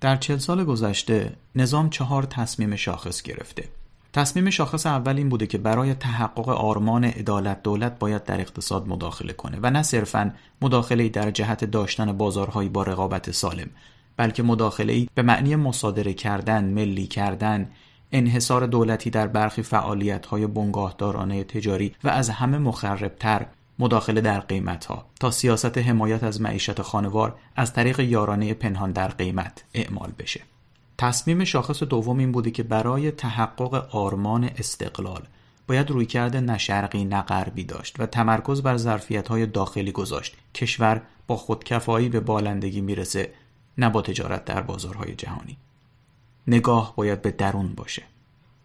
در چل سال گذشته نظام چهار تصمیم شاخص گرفته. تصمیم شاخص اول این بوده که برای تحقق آرمان عدالت دولت باید در اقتصاد مداخله کنه و نه صرفا مداخله در جهت داشتن بازارهایی با رقابت سالم بلکه مداخله به معنی مصادره کردن، ملی کردن، انحصار دولتی در برخی فعالیت‌های بنگاهدارانه تجاری و از همه مخربتر مداخله در قیمت ها تا سیاست حمایت از معیشت خانوار از طریق یارانه پنهان در قیمت اعمال بشه. تصمیم شاخص دوم این بوده که برای تحقق آرمان استقلال باید رویکرد نه شرقی نه غربی داشت و تمرکز بر ظرفیت های داخلی گذاشت. کشور با خودکفایی به بالندگی می‌رسه نه با تجارت در بازارهای جهانی. نگاه باید به درون باشه.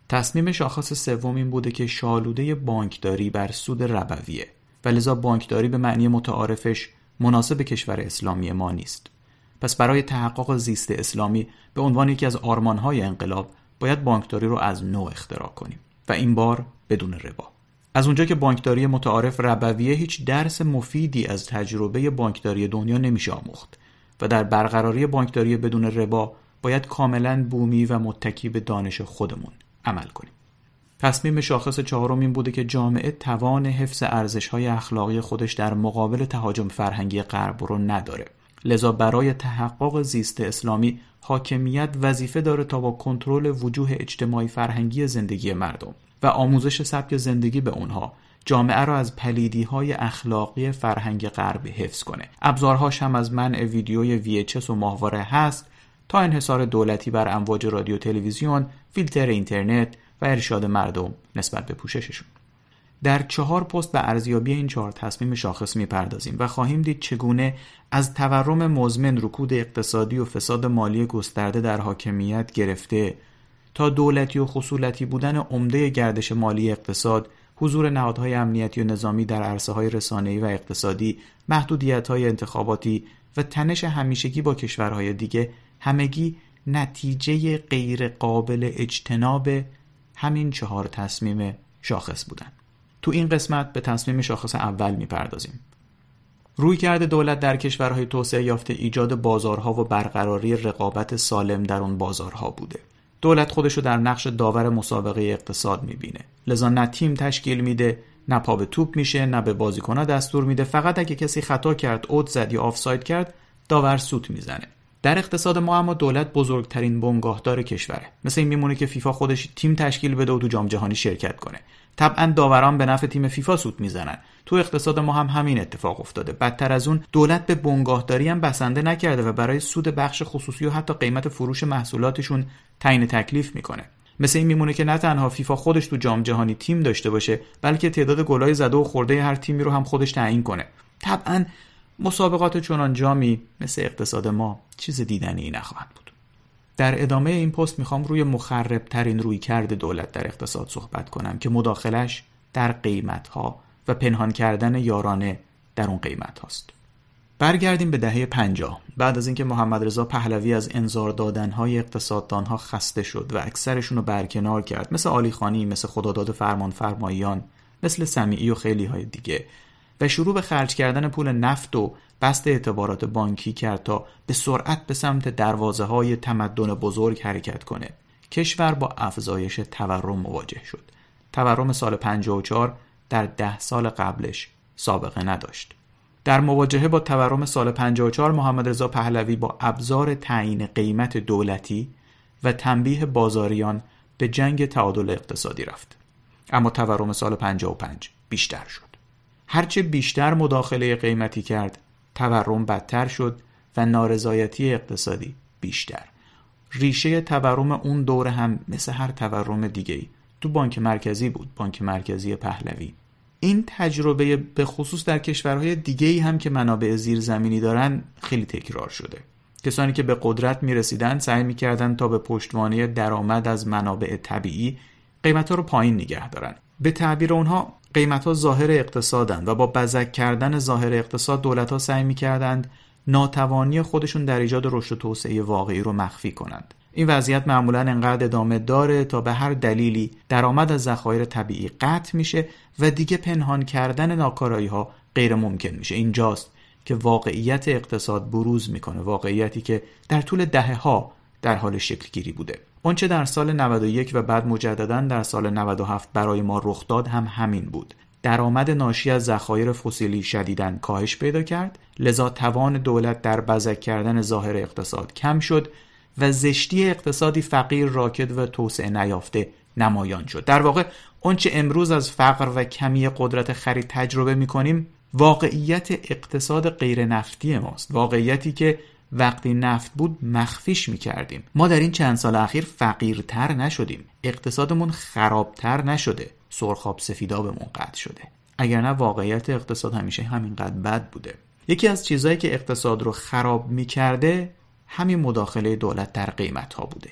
تصمیم شاخص سوم این بوده که شالوده بانکداری بر سود ربویه. و لذا بانکداری به معنی متعارفش مناسب کشور اسلامی ما نیست. پس برای تحقق زیست اسلامی به عنوان یکی از آرمانهای انقلاب باید بانکداری رو از نو اختراع کنیم و این بار بدون ربا. از اونجا که بانکداری متعارف ربویه هیچ درس مفیدی از تجربه بانکداری دنیا نمیشه آموخت و در برقراری بانکداری بدون ربا باید کاملا بومی و متکی به دانش خودمون عمل کنیم. تصمیم شاخص چهارم این بوده که جامعه توان حفظ ارزش‌های اخلاقی خودش در مقابل تهاجم فرهنگی غرب رو نداره. لذا برای تحقق زیست اسلامی حاکمیت وظیفه داره تا با کنترل وجوه اجتماعی فرهنگی زندگی مردم و آموزش سبک زندگی به اونها جامعه را از پلیدی های اخلاقی فرهنگ غربی حفظ کنه. ابزارهاش هم از منع ویدیوی VHS و ماهواره هست. تا انحصار دولتی بر امواج رادیو تلویزیون فیلتر اینترنت و ارشاد مردم نسبت به پوشششون. در چهار پست به ارزیابی این چهار تصمیم شاخص می‌پردازیم و خواهیم دید چگونه از تورم مزمن رکود اقتصادی و فساد مالی گسترده در حاکمیت گرفته تا دولتی و خصولتی بودن عمده گردش مالی اقتصاد حضور نهادهای امنیتی و نظامی در عرصه های رسانه‌ای و اقتصادی محدودیت های انتخاباتی و تنش همیشگی با کشورهای دیگه همگی نتیجه غیر قابل اجتناب همین چهار تصمیم شاخص بودن. تو این قسمت به تصمیم شاخص اول می‌پردازیم. روی کرده دولت در کشورهای توسعه یافته ایجاد بازارها و برقراری رقابت سالم در اون بازارها بوده. دولت خودشو در نقش داور مسابقه اقتصاد می‌بینه. لذا نه تیم تشکیل میده نه پا به توپ میشه نه به بازیکنها دستور میده. فقط اگه کسی خطا کرد اوت زد یا آفساید کرد داور سوت می‌زنه. در اقتصاد ما اما دولت بزرگترین بنگاهدار کشوره. مثل این میمونه که فیفا خودش تیم تشکیل بده و تو جام جهانی شرکت کنه. طبعا داوران به نفع تیم فیفا سود می‌زنن. تو اقتصاد ما هم همین اتفاق افتاده. بدتر از اون دولت به بنگاهداری هم بسنده نکرده و برای سود بخش خصوصی و حتی قیمت فروش محصولاتشون تعیین تکلیف می‌کنه. مثل این میمونه که نه تنها فیفا خودش تو جام جهانی تیم داشته باشه بلکه تعداد گلای زده و خورده هر تیمی رو هم خودش تعیین کنه. طبعا مسابقات چنان جامی مثل اقتصاد ما چیز دیدنی نخواهد بود در ادامه این پست می‌خوام روی مخرب ترین روی کرد دولت در اقتصاد صحبت کنم که مداخلش در قیمت ها و پنهان کردن یارانه در اون قیمت هاست. برگردیم به دهه 50 بعد از اینکه محمد رضا پهلوی از انظار دادنهای اقتصاددان ها خسته شد و اکثرشون رو برکنار کرد مثل آلی خانی مثل خداداد فرمان فرماییان مثل سمیعی و خیلی های دیگه و شروع به خرج کردن پول نفت و بست اعتبارات بانکی کرد تا به سرعت به سمت دروازه های تمدن بزرگ حرکت کنه. کشور با افزایش تورم مواجه شد. تورم سال 54 در ده سال قبلش سابقه نداشت. در مواجهه با تورم سال 54 محمد رضا پهلوی با ابزار تعیین قیمت دولتی و تنبیه بازاریان به جنگ تعادل اقتصادی رفت. اما تورم سال 55 بیشتر شد. هرچه بیشتر مداخله قیمتی کرد تورم بدتر شد و نارضایتی اقتصادی بیشتر. ریشه تورم اون دوره هم مثل هر تورم دیگه ای تو بانک مرکزی بود بانک مرکزی پهلوی. این تجربه به خصوص در کشورهای دیگه ای هم که منابع زیرزمینی دارن خیلی تکرار شده. کسانی که به قدرت می رسیدن سعی می کردن تا به پشتوانه درآمد از منابع طبیعی قیمت رو پایین نگه دارن. به تعبیر اونها قیمت ها ظاهر اقتصادند و با بزک کردن ظاهر اقتصاد دولت ها سعی می کردند ناتوانی خودشون در ایجاد رشد و توسعه واقعی رو مخفی کنند. این وضعیت معمولا انقدر ادامه داره تا به هر دلیلی درآمد از ذخایر طبیعی قطع میشه و دیگه پنهان کردن ناکارایی ها غیر ممکن میشه. اینجاست که واقعیت اقتصاد بروز می‌کنه واقعیتی که در طول دهه ها در حال شکلگیری بوده. آنچه در سال 91 و بعد مجددا در سال 97 برای ما رخ داد هم همین بود. درآمد ناشی از ذخایر فسیلی شدیداً کاهش پیدا کرد. لذا توان دولت در بزک کردن ظاهر اقتصاد کم شد و زشتی اقتصادی فقیر راکد و توسعه نیافته نمایان شد. در واقع آنچه امروز از فقر و کمی قدرت خرید تجربه می کنیم واقعیت اقتصاد غیر نفتی ماست. واقعیتی که وقتی نفت بود مخفیش می کردیم ما در این چند سال اخیر فقیرتر نشدیم. اقتصادمون خرابتر نشده. سرخاب سفیدابمون قطع شده. اگر نه واقعیت اقتصاد همیشه همینقدر بد بوده. یکی از چیزهایی که اقتصاد رو خراب می کرده همین مداخله دولت در قیمت ها بوده.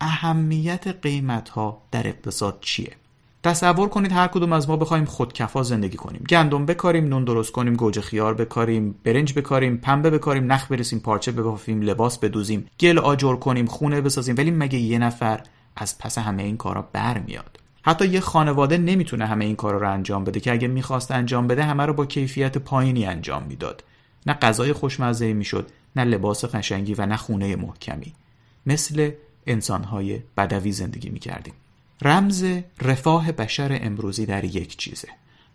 اهمیت قیمت ها در اقتصاد چیه؟ تصور کنید هر کدوم از ما بخوایم خودکفا زندگی کنیم. گندم بکاریم نون درست کنیم گوجه خیار بکاریم برنج بکاریم پنبه بکاریم نخ برسیم پارچه ببافیم لباس بدوزیم گل آجر کنیم خونه بسازیم. ولی مگه یه نفر از پس همه این کارا برمیاد؟ حتی یه خانواده نمی‌تونه همه این کارا رو انجام بده که اگه می‌خواست انجام بده همه رو با کیفیت پایینی انجام می‌داد. نه غذای خوشمزه می‌شد نه لباس قشنگی و نه خونه محکمی. مثل انسانهای بدوی زندگی می‌کردیم. رمز رفاه بشر امروزی در یک چیزه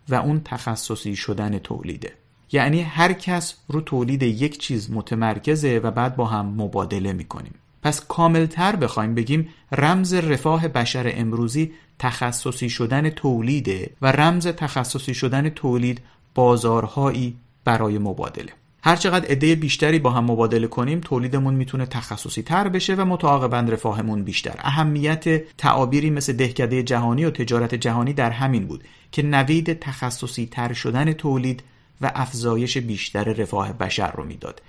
و اون تخصصی شدن تولیده. یعنی هر کس رو تولید یک چیز متمرکزه و بعد با هم مبادله می‌کنیم. پس کاملتر بخوایم بگیم رمز رفاه بشر امروزی تخصصی شدن تولیده و رمز تخصصی شدن تولید بازارهایی برای مبادله. هرچقدر عده بیشتری با هم مبادله کنیم تولیدمون می‌تونه تخصصی تر بشه و متعاقبا رفاهمون بیشتر. اهمیت تعابیری مثل دهکده جهانی و تجارت جهانی در همین بود که نوید تخصصی تر شدن تولید و افزایش بیشتر رفاه بشر رو می‌داد.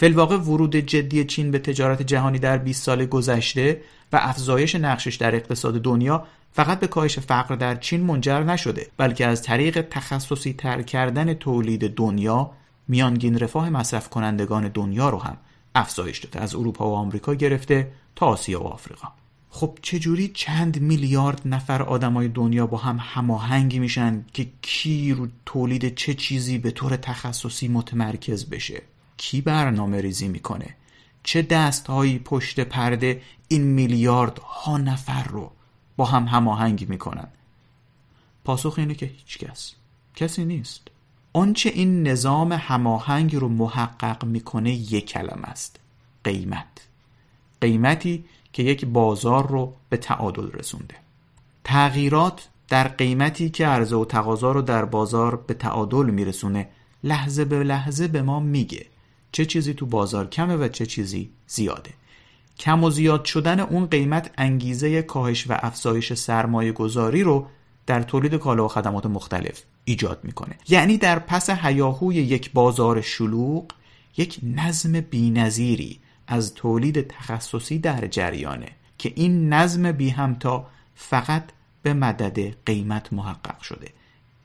فلواقع ورود جدی چین به تجارت جهانی در 20 سال گذشته و افزایش نقشش در اقتصاد دنیا فقط به کاهش فقر در چین منجر نشده بلکه از طریق تخصصی تر کردن تولید دنیا میانگین رفاه مصرف کنندگان دنیا رو هم افزایش داده. از اروپا و آمریکا گرفته تا آسیا و آفریقا. خب چجوری چند میلیارد نفر آدمای دنیا با هم هماهنگی میشن که کی رو تولید چه چیزی به طور تخصصی متمرکز بشه؟ کی برنامه ریزی می‌کنه؟ چه دستهایی پشت پرده این میلیارد ها نفر رو با هم هماهنگ می‌کنن؟ پاسخ اینه که هیچ کس. کسی نیست. آنچه این نظام هماهنگ رو محقق می‌کنه یک کلمه است قیمت. قیمتی که یک بازار رو به تعادل رسونده. تغییرات در قیمتی که عرضه و تقاضا رو در بازار به تعادل میرسونه لحظه به لحظه به ما میگه. چه چیزی تو بازار کمه و چه چیزی زیاده. کم و زیاد شدن اون قیمت انگیزه کاهش و افزایش سرمایه گذاری رو در تولید کالا و خدمات مختلف ایجاد می‌کنه. یعنی در پس هیاهوی یک بازار شلوغ یک نظم بینظیری از تولید تخصصی در جریانه که این نظم بی همتا فقط به مدد قیمت محقق شده.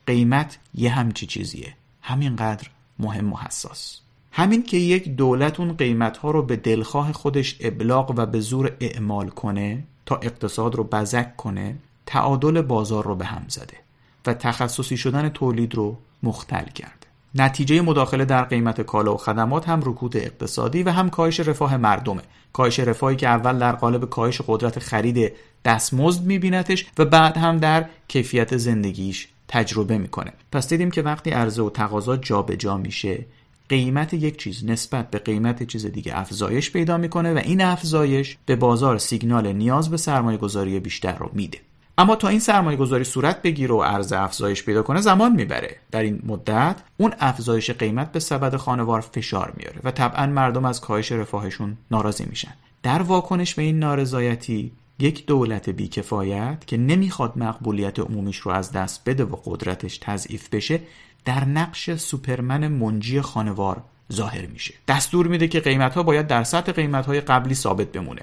قیمت یه همچی چیزیه. همینقدر مهم و حساس. همین که یک دولت اون قیمت ها رو به دلخواه خودش ابلاغ و به زور اعمال کنه تا اقتصاد رو بزک کنه تعادل بازار رو به هم زده. و تخصصی شدن تولید رو مختل کرده نتیجه مداخله در قیمت کالا و خدمات هم رکود اقتصادی و هم کاهش رفاه مردمه. کاهش رفاهی که اول در قالب کاهش قدرت خرید دستمزد میبینتش و بعد هم در کیفیت زندگیش تجربه می‌کنه. پس دیدیم که وقتی عرضه و تقاضا جابجا جا میشه قیمت یک چیز نسبت به قیمت چیز دیگه افزایش پیدا می‌کنه و این افزایش به بازار سیگنال نیاز به سرمایه گذاری بیشتر رو میده. اما تا این سرمایه گذاری صورت بگیره و ارز افزایش پیدا کنه زمان می‌بره. در این مدت اون افزایش قیمت به سبد خانوار فشار میاره و طبعا مردم از کاهش رفاهشون ناراضی میشن. در واکنش به این نارضایتی یک دولت بیکفایت که نمی‌خواد مقبولیت عمومیش رو از دست بده و قدرتش تضعیف بشه در نقش سوپرمن منجی خانوار ظاهر میشه. دستور میده که قیمت ها باید در سطح قیمت های قبلی ثابت بمونه.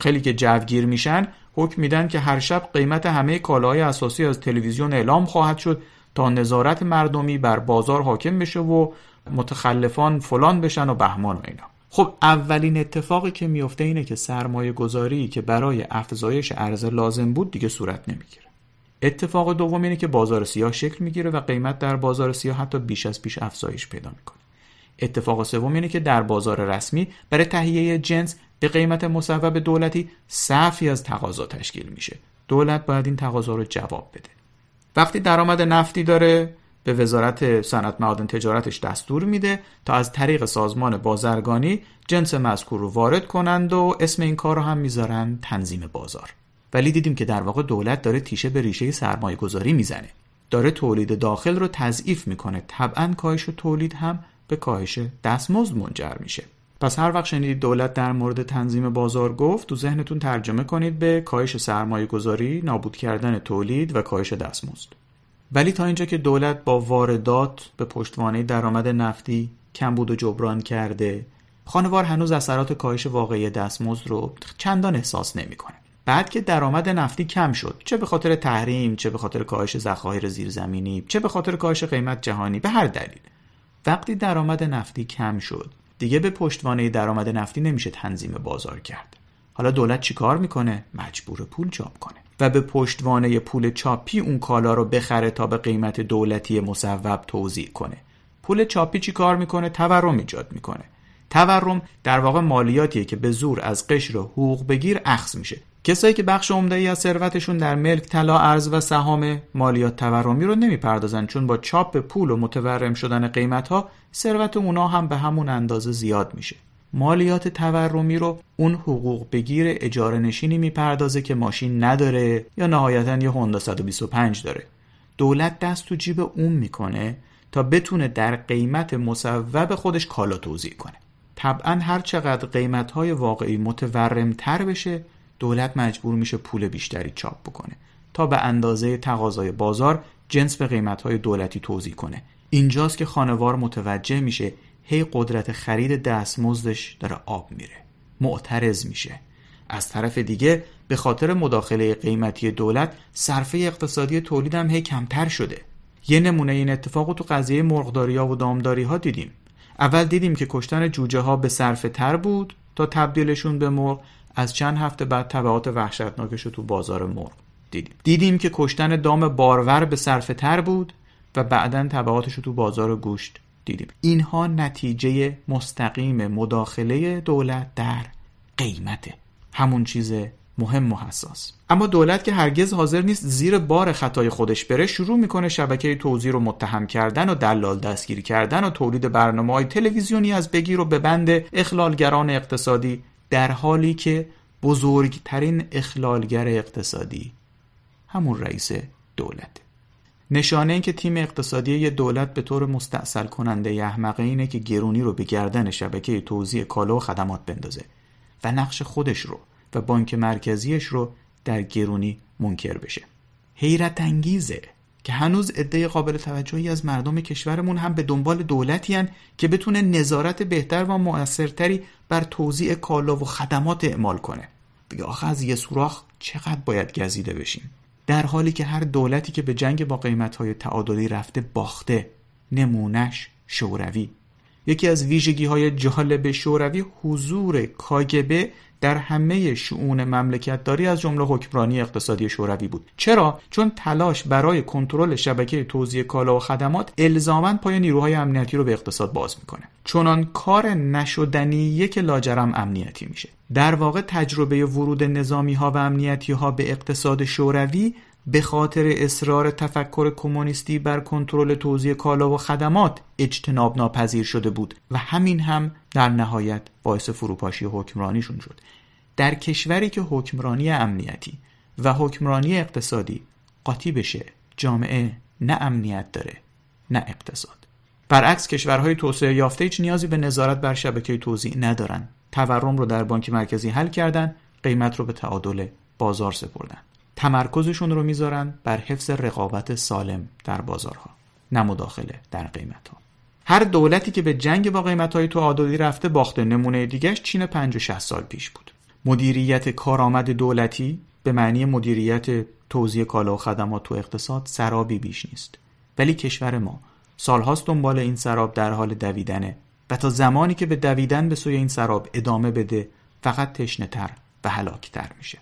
خیلی که جوگیر میشن حکم میدن که هر شب قیمت همه کالاهای اساسی از تلویزیون اعلام خواهد شد تا نظارت مردمی بر بازار حاکم بشه و متخلفان فلان بشن و بهمان و اینا. خب اولین اتفاقی که میفته اینه که سرمایه گذاری که برای افزایش عرضه لازم بود دیگه صورت نمی‌گیره. اتفاق دوم اینه که بازار سیاه شکل می‌گیره و قیمت در بازار سیاه حتی بیش از پیش افزایش پیدا می‌کنه. اتفاق سوم اینه که در بازار رسمی برای تهیه جنس به قیمت مصوب دولتی صفی از تقاضا تشکیل میشه. دولت باید این تقاضا رو جواب بده. وقتی درآمد نفتی داره به وزارت صنعت معادن تجارتش دستور میده تا از طریق سازمان بازرگانی جنس مذکور رو وارد کنند و اسم این کار رو هم می‌ذارن تنظیم بازار. ولی دیدیم که در واقع دولت داره تیشه به ریشه سرمایه گذاری می‌زنه. داره تولید داخل رو تضعیف می‌کنه. طبعا کاهش تولید هم به کاهش دستمزد منجر میشه پس هر وقت شنیدید دولت در مورد تنظیم بازار گفت تو ذهنتون ترجمه کنید به کاهش سرمایه گذاری، نابود کردن تولید و کاهش دستمزد. ولی تا اینجا که دولت با واردات به پشتوانه درآمد نفتی کمبود و جبران کرده خانوار هنوز اثرات کاهش واقعی دستمزد رو چندان احساس نمی‌کنه. بعد که درآمد نفتی کم شد چه به خاطر تحریم چه به خاطر کاهش ذخایر زیرزمینی چه به خاطر کاهش قیمت جهانی به هر دلیل وقتی درآمد نفتی کم شد دیگه به پشتوانه درآمد نفتی نمیشه تنظیم بازار کرد. حالا دولت چیکار می‌کنه؟ مجبور پول چاپ کنه. و به پشتوانه پول چاپی اون کالا رو بخره تا به قیمت دولتی مصوب توضیح کنه. پول چاپی چی کار می‌کنه؟ تورم ایجاد می‌کنه. تورم در واقع مالیاتیه که به زور از قشر حقوق بگیر اخذ میشه. کسایی که بخش عمده ای از ثروتشون در ملک طلا ارز و سهام مالیات تورمی رو نمی‌پردازن چون با چاپ پول و متورم شدن قیمت ها ثروت اونا هم به همون اندازه زیاد میشه. مالیات تورمی رو اون حقوق بگیر اجاره نشینی می‌پردازه که ماشین نداره یا نهایتا یه هوندا 125 داره. دولت دست تو جیب اون می‌کنه تا بتونه در قیمت مصوب خودش کالا توضیح کنه. طبعا هر چقدر قیمت های واقعی متورم تر بشه دولت مجبور میشه پول بیشتری چاپ بکنه تا به اندازه تقاضای بازار جنس به قیمت های دولتی توضیح کنه. اینجاست که خانوار متوجه میشه هی قدرت خرید دستمزدش داره آب میره. معترض میشه. از طرف دیگه به خاطر مداخله قیمتی دولت صرفه اقتصادی تولید هم هی کمتر شده. یه نمونه این اتفاق تو قضیه مرغداری ها و دامداری ها دیدیم. اول دیدیم که کشتن جوجه ها به صرفه تر بود تا تبدیلشون به مرغ. از چند هفته بعد تبعات وحشتناکش رو تو بازار مرغ. دیدیم. دیدیم که کشتن دام بارور به صرفه تر بود و بعدا تبعاتش رو تو بازار گوشت دیدیم. اینها نتیجه مستقیم مداخله دولت در قیمته همون چیز مهم و حساس. اما دولت که هرگز حاضر نیست زیر بار خطای خودش بره شروع می‌کنه شبکه توزیع رو متهم کردن و دلال دستگیر کردن و تولید برنامه های تلویزیونی از بگیر و به بند اخلالگران اقتصادی در حالی که بزرگترین اخلالگر اقتصادی همون رئیس دولت. نشانه این که تیم اقتصادی یه دولت به طور مستاصل کننده احمقه اینه که گرونی رو به گردن شبکه توزیع کالا و خدمات بندازه و نقش خودش رو و بانک مرکزیش رو در گرونی منکر بشه. حیرت انگیزه. که هنوز عده قابل توجهی از مردم کشورمون هم به دنبال دولتی هن که بتونه نظارت بهتر و موثرتری بر توزیع کالا و خدمات اعمال کنه. دیگه آخه از یه سوراخ چقدر باید گزیده بشیم؟ در حالی که هر دولتی که به جنگ با قیمتهای تعادلی رفته باخته نمونش شوروی. یکی از ویژگی های جالب شوروی حضور کاگبه در همه شؤون مملکتداری از جمله حکمرانی اقتصادی شوروی بود. چرا؟ چون تلاش برای کنترل شبکه توزیع کالا و خدمات الزاما پای نیروهای امنیتی رو به اقتصاد باز می‌کنه. چونان کار نشدنی که لاجرم امنیتی میشه. در واقع تجربه ورود نظامی ها و امنیتی ها به اقتصاد شوروی به خاطر اصرار تفکر کمونیستی بر کنترل توزیع کالا و خدمات اجتناب ناپذیر شده بود و همین هم در نهایت باعث فروپاشی حکمرانیشون شد. در کشوری که حکمرانی امنیتی و حکمرانی اقتصادی قاطی بشه جامعه نه امنیت داره نه اقتصاد. برعکس کشورهای توسعه یافته هیچ نیازی به نظارت بر شبکه توزیع ندارن. تورم رو در بانک مرکزی حل کردن قیمت رو به تعادل بازار سپردن. تمرکزشون رو می‌ذارن بر حفظ رقابت سالم در بازارها نه مداخله در قیمت ها هر دولتی که به جنگ با قیمت های تو عادلی رفته باخته نمونه دیگهش چین 5 و 60 سال پیش بود. مدیریت کارآمد دولتی به معنی مدیریت توزیع کالا و خدمات تو اقتصاد سرابی بیش نیست. ولی کشور ما سالهاست دنبال این سراب در حال دویدنه و تا زمانی که به دویدن به سوی این سراب ادامه بده فقط تشنه تر و هلاکتر میشه.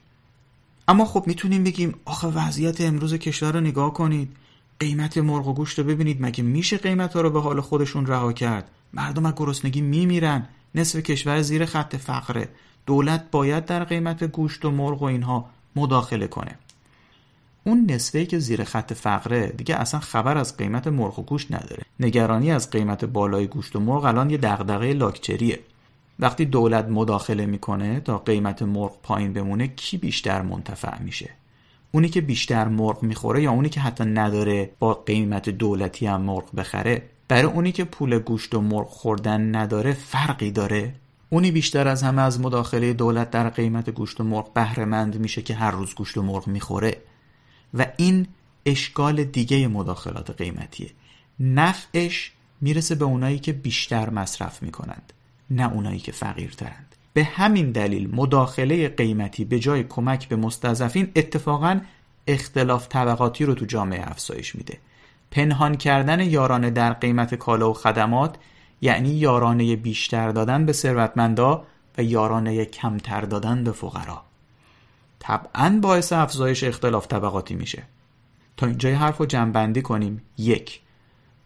اما خب می‌تونیم بگیم آخه وضعیت امروز کشور رو نگاه کنید. قیمت مرغ و گوشت رو ببینید مگه میشه قیمت ها رو به حال خودشون رها کرد؟ مردم از گرسنگی میمیرن. نصف کشور زیر خط فقره. دولت باید در قیمت گوشت و مرغ و اینها مداخله کنه. اون نصفه که زیر خط فقره دیگه اصلا خبر از قیمت مرغ و گوشت نداره. نگرانی از قیمت بالای گوشت و مرغ الان یه دغدغه لاکچریه. وقتی دولت مداخله می‌کنه تا قیمت مرغ پایین بمونه کی بیشتر منتفع میشه؟ اونی که بیشتر مرغ می‌خوره یا اونی که حتی نداره با قیمت دولتی هم مرغ بخره؟ برای اونی که پول گوشت و مرغ خوردن نداره فرقی داره؟ اونی بیشتر از همه از مداخله دولت در قیمت گوشت و مرغ بهرهمند میشه که هر روز گوشت و مرغ می‌خوره؟ و این اشکال دیگه مداخلات قیمتیه. نفعش می‌رسه به اونایی که بیشتر مصرف می‌کنند. نه اونایی که فقیرترند. به همین دلیل مداخله قیمتی به جای کمک به مستضعفین اتفاقا اختلاف طبقاتی رو تو جامعه افزایش میده. پنهان کردن یارانه در قیمت کالا و خدمات یعنی یارانه بیشتر دادن به ثروتمندا و یارانه کمتر دادن به فقرا. طبعا باعث افزایش اختلاف طبقاتی میشه. تا اینجای حرف رو جنبندی کنیم. یک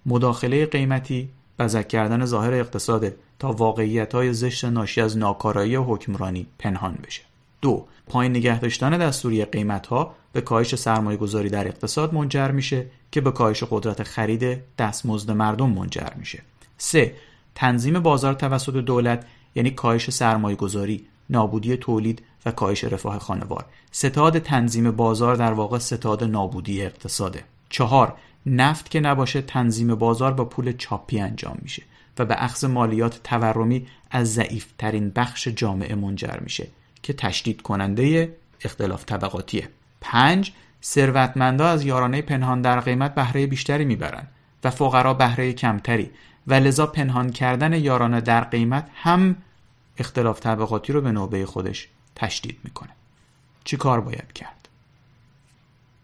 مداخله قیمتی بزک کردن ظاهر اقتصاد تا واقعیت های زشت ناشی از ناکارایی حکمرانی پنهان بشه. دو پایین نگه داشتن دستوری قیمت ها به کاهش سرمایه گذاری در اقتصاد منجر میشه که به کاهش قدرت خرید دستمزد مردم منجر میشه. سه تنظیم بازار توسط دولت یعنی کاهش سرمایه گذاری نابودی تولید و کاهش رفاه خانوار. ستاد تنظیم بازار در واقع ستاد نابودی اقتصاده. چهار نفت که نباشه تنظیم بازار با پول چاپی انجام میشه و به اخذ مالیات تورمی از ضعیفترین بخش جامعه منجر میشه که تشدید کننده اختلاف طبقاتیه. پنج ثروتمندا از یارانه پنهان در قیمت بهره بیشتری می‌برن و فقرا بهره کمتری و لذا پنهان کردن یارانه در قیمت هم اختلاف طبقاتی رو به نوبه خودش تشدید می‌کنه. چی کار باید کرد؟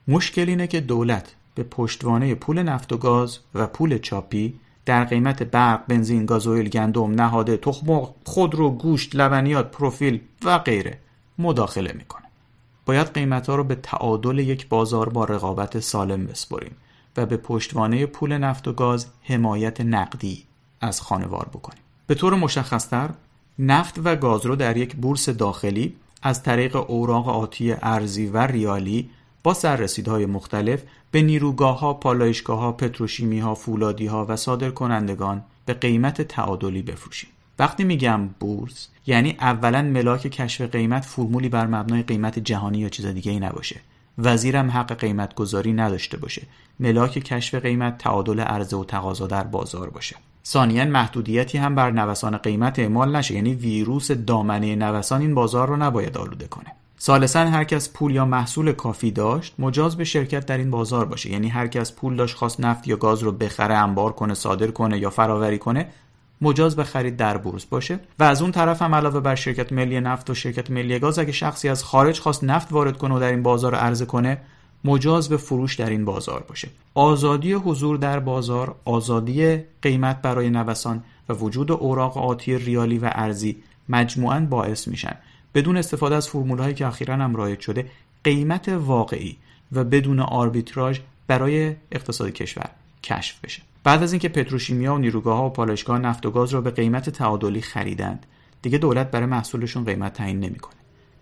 مشکل اینه که دولت به پشتوانه پول نفت و گاز و پول چاپی در قیمت برق، بنزین، گازوئیل، گندم، نهاده، تخم خودرو، گوشت، لبنیات، پروفیل و غیره مداخله می‌کنه. باید قیمت ها رو به تعادل یک بازار با رقابت سالم بسپریم و به پشتوانه پول نفت و گاز حمایت نقدی از خانوار بکنیم. به طور مشخصتر نفت و گاز رو در یک بورس داخلی از طریق اوراق آتی ارزی و ریالی با سررسیدهای مختلف به نیروگاه ها، پالایشگاه ها، پتروشیمی ها، فولادی ها و صادر کنندگان به قیمت تعادلی بفروشیم. وقتی میگم بورس یعنی اولا ملاک کشف قیمت فرمولی بر مبنای قیمت جهانی یا چیز دیگه ای نباشه. وزیرم حق قیمت گذاری نداشته باشه. ملاک کشف قیمت تعادل عرضه و تقاضا در بازار باشه. ثانیا محدودیتی هم بر نوسان قیمت اعمال نشه یعنی ویروس دامنه نوسان این بازار رو نباید آلوده کنه سالسا هر کس پول یا محصول کافی داشت مجاز به شرکت در این بازار باشه. یعنی هر کس پول داشت خواست نفت یا گاز رو بخره انبار کنه صادر کنه یا فراوری کنه مجاز به خرید در بورس باشه. و از اون طرف هم علاوه بر شرکت ملی نفت و شرکت ملی گاز اگه شخصی از خارج خواست نفت وارد کنه و در این بازار عرضه کنه مجاز به فروش در این بازار باشه. آزادی حضور در بازار آزادی قیمت برای نوسان و وجود اوراق آتی ریالی و ارزی مجموعاً باعث میشن. بدون استفاده از فرمولهایی که اخیرا هم رایج شده قیمت واقعی و بدون آربیتراژ برای اقتصاد کشور کشف بشه. بعد از اینکه پتروشیمیا و نیروگاه ها و پالایشگاه نفت و گاز را به قیمت تعادلی خریدند دیگه دولت برای محصولشون قیمت تعیین نمی‌کنه.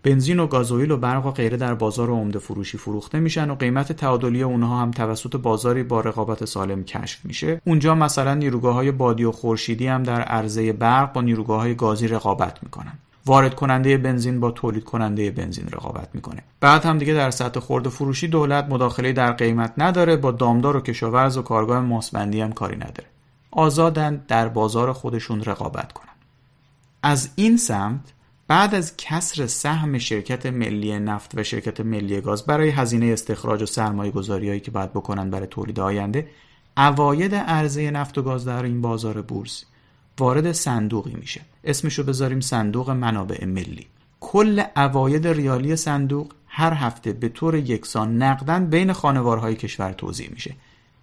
بنزین و گازوئیل و برق و غیره در بازار عمده فروشی فروخته میشن و قیمت تعادلی اونها هم توسط بازاری با رقابت سالم کشف میشه. اونجا مثلا نیروگاه های بادی و خورشیدی هم در عرضه برق با نیروگاه های گازی رقابت می‌کنن. وارد کننده بنزین با تولید کننده بنزین رقابت می‌کنه. بعد هم دیگه در سطح خورده فروشی دولت مداخله در قیمت نداره با دامدار و کشاورز و کارگاه ماسبندی هم کاری نداره. آزادن در بازار خودشون رقابت کنن. از این سمت بعد از کسر سهم شرکت ملی نفت و شرکت ملی گاز برای هزینه استخراج و سرمایه گذاری که باید بکنن برای تولید آینده اواید عرضه نفت و گاز در این بازار بورس وارد صندوقی میشه. اسمشو بذاریم صندوق منابع ملی. کل اواید ریالی صندوق هر هفته به طور یکسان نقدن بین خانوارهای کشور توضیح میشه.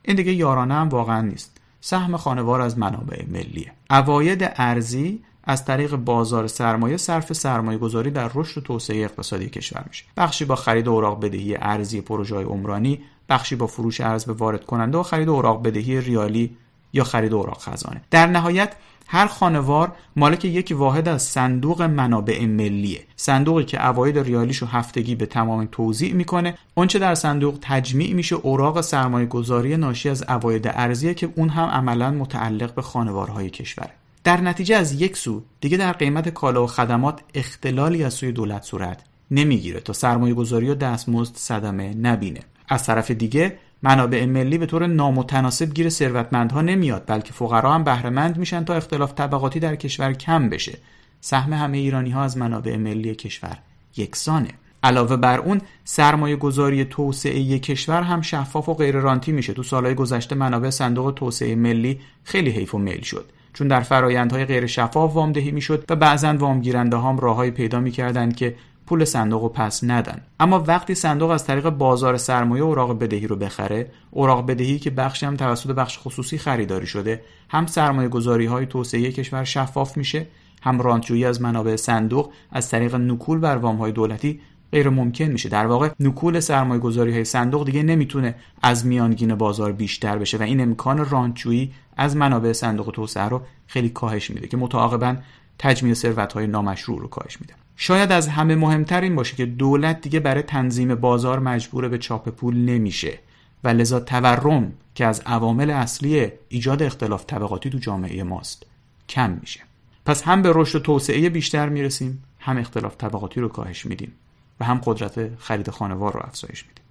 این دیگه یارانه هم واقعا نیست. سهم خانوار از منابع ملیه. اواید ارزی از طریق بازار سرمایه صرف سرمایه گذاری در رشد و توسعه اقتصادی کشور میشه. بخشی با خرید اوراق بدهی ارزی پروژه های عمرانی بخشی با فروش ارز به وارد کننده و خرید اوراق بدهی ریالی یا خرید اوراق خزانه. در نهایت هر خانوار مالک یک واحد از صندوق منابع ملیه. صندوقی که اواید ریالیشو هفتگی به تمام توضیح می‌کنه. اونچه در صندوق تجمیع میشه اوراق سرمایه گذاری ناشی از اواید ارزیه که اون هم عملا متعلق به خانوارهای کشوره در نتیجه از یک سو دیگه در قیمت کالا و خدمات اختلالی از سوی دولت صورت نمی‌گیره تا سرمایه گذاری و دستمزد صدمه نبینه. از طرف دیگه منابع ملی به طور نامتناسب گیر ثروتمندها نمیاد بلکه فقرا هم بهرهمند میشن تا اختلاف طبقاتی در کشور کم بشه. سهم همه ایرانی ها از منابع ملی کشور یکسانه. علاوه بر اون سرمایه گذاری توسعه کشور هم شفاف و غیر رانتی میشه. تو سالهای گذشته منابع صندوق توسعه ملی خیلی حیف و میل شد. چون در فرایندهای غیر شفاف وامدهی می‌شد و بعضا وامگیرنده هم راههای پیدا می‌کردند که پول صندوق رو پس ندن. اما وقتی صندوق از طریق بازار سرمایه اوراق بدهی رو بخره اوراق بدهی که بخشی هم توسط بخش خصوصی خریداری شده هم سرمایه گذاری های توسعه کشور شفاف میشه هم رانتجویی از منابع صندوق از طریق نکول بر وام های دولتی غیر ممکن میشه. در واقع نکول سرمایه گذاری های صندوق دیگه نمی‌تونه از میانگین بازار بیشتر بشه و این امکان رانتجویی از منابع صندوق توسعه رو خیلی کاهش میده که متعاقبا تجمیع ثروت های نامشروع رو کاهش میده. شاید از همه مهمتر این باشه که دولت دیگه برای تنظیم بازار مجبور به چاپ پول نمیشه. و لذا تورم که از عوامل اصلی ایجاد اختلاف طبقاتی تو جامعه ماست کم میشه. پس هم به رشد و توسعه بیشتر می‌رسیم هم اختلاف طبقاتی رو کاهش میدیم و هم قدرت خرید خانوار رو افزایش میدیم.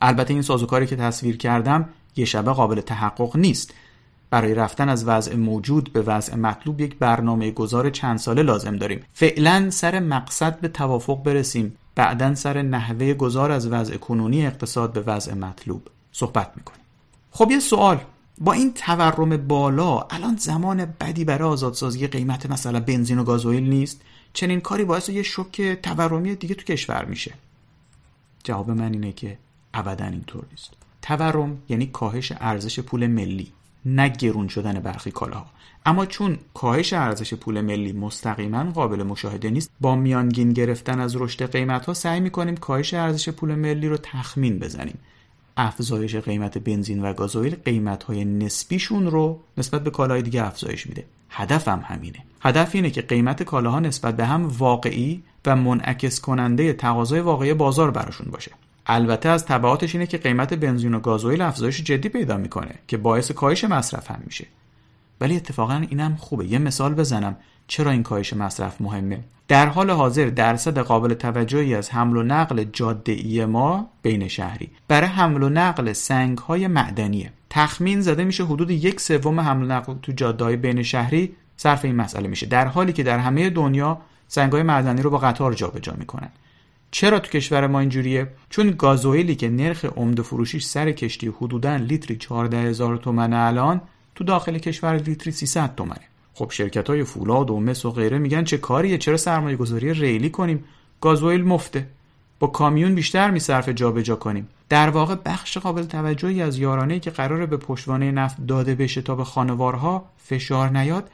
البته این سازوکاری که تصویر کردم یه شبه قابل تحقق نیست. برای رفتن از وضع موجود به وضع مطلوب یک برنامه گذار چند ساله لازم داریم. فعلا سر مقصد به توافق برسیم. بعدا سر نحوه گذار از وضع کنونی اقتصاد به وضع مطلوب صحبت می‌کنیم. خب یه سوال. با این تورم بالا الان زمان بدی برای آزادسازی قیمت مثلا بنزین و گازوئیل نیست؟ چنین کاری باعث یه شوک تورمی دیگه تو کشور میشه. جواب من اینه که ابدا اینطور نیست. تورم یعنی کاهش ارزش پول ملی. نه گرون شدن برخی کالاها. اما چون کاهش ارزش پول ملی مستقیما قابل مشاهده نیست با میانگین گرفتن از رشد قیمت ها سعی می‌کنیم کاهش ارزش پول ملی رو تخمین بزنیم. افزایش قیمت بنزین و گازوئیل قیمت های نسبیشون رو نسبت به کالاهای دیگه افزایش میده. هدفم همینه. هدف اینه که قیمت کالاها نسبت به هم واقعی و منعکس کننده تقاضای واقعی بازار براشون باشه. البته از تبعاتش اینه که قیمت بنزین و گازوئیل افزایش جدی پیدا می‌کنه که باعث کاهش مصرف هم میشه. ولی اتفاقا اینم خوبه. یه مثال بزنم. چرا این کاهش مصرف مهمه؟ در حال حاضر درصد قابل توجهی از حمل و نقل جاده ای ما بین شهری. برای حمل و نقل سنگ های معدنیه. تخمین زده میشه حدود یک سوم حمل و نقل تو جاده های بین شهری صرف این مسئله میشه. در حالی که در همه دنیا سنگ های معدنی رو با قطار جابجا می‌کنن. چرا تو کشور ما اینجوریه؟ چون گازوئیلی که نرخ عمده فروشیش سر کشتی حدودا لیتری 14 هزار تومن الان تو داخل کشور لیتری 300 تومنه. خب شرکت های فولاد و مس و غیره میگن چه کاریه؟ چرا سرمایه گذاری ریلی کنیم؟ گازوئیل مفته. با کامیون بیشتر میصرف جابجا کنیم. در واقع بخش قابل توجهی از یارانه که قراره به پشتوانه نفت داده بشه تا به خانوارها فشار نیاد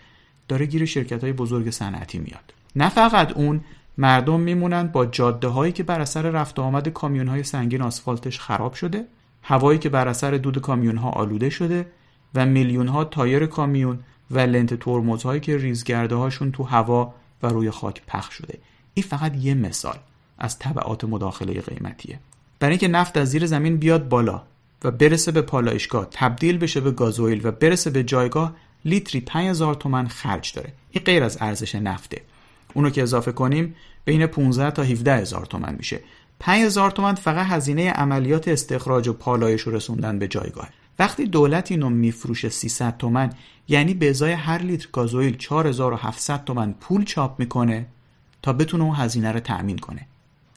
داره گیر شرکت های بزرگ صنعتی میاد. نه فقط اون مردم میمونند با جاده هایی که بر اثر رفت آمد کامیون های سنگین آسفالتش خراب شده هوایی که بر اثر دود کامیون ها آلوده شده و میلیون ها تایر کامیون و لنت ترمز هایی که ریزگرده هاشون تو هوا و روی خاک پخش شده. این فقط یه مثال از طبعات مداخله قیمتیه. برای اینکه نفت از زیر زمین بیاد بالا و برسه به پالایشگاه تبدیل بشه به گازوئیل و برسه به جایگاه لیتری 5000 تومن خرج داره. این غیر از ارزش نفته. اونو که اضافه کنیم بین 15 تا 17 هزار تومن میشه. 5 هزار تومن فقط هزینه عملیات استخراج و پالایش رو رسوندن به جایگاه. وقتی دولت اینو میفروشه 300 تومن یعنی به ازای هر لیتر گازوئیل 4700 تومن پول چاپ می‌کنه تا بتونه اون هزینه رو تأمین کنه.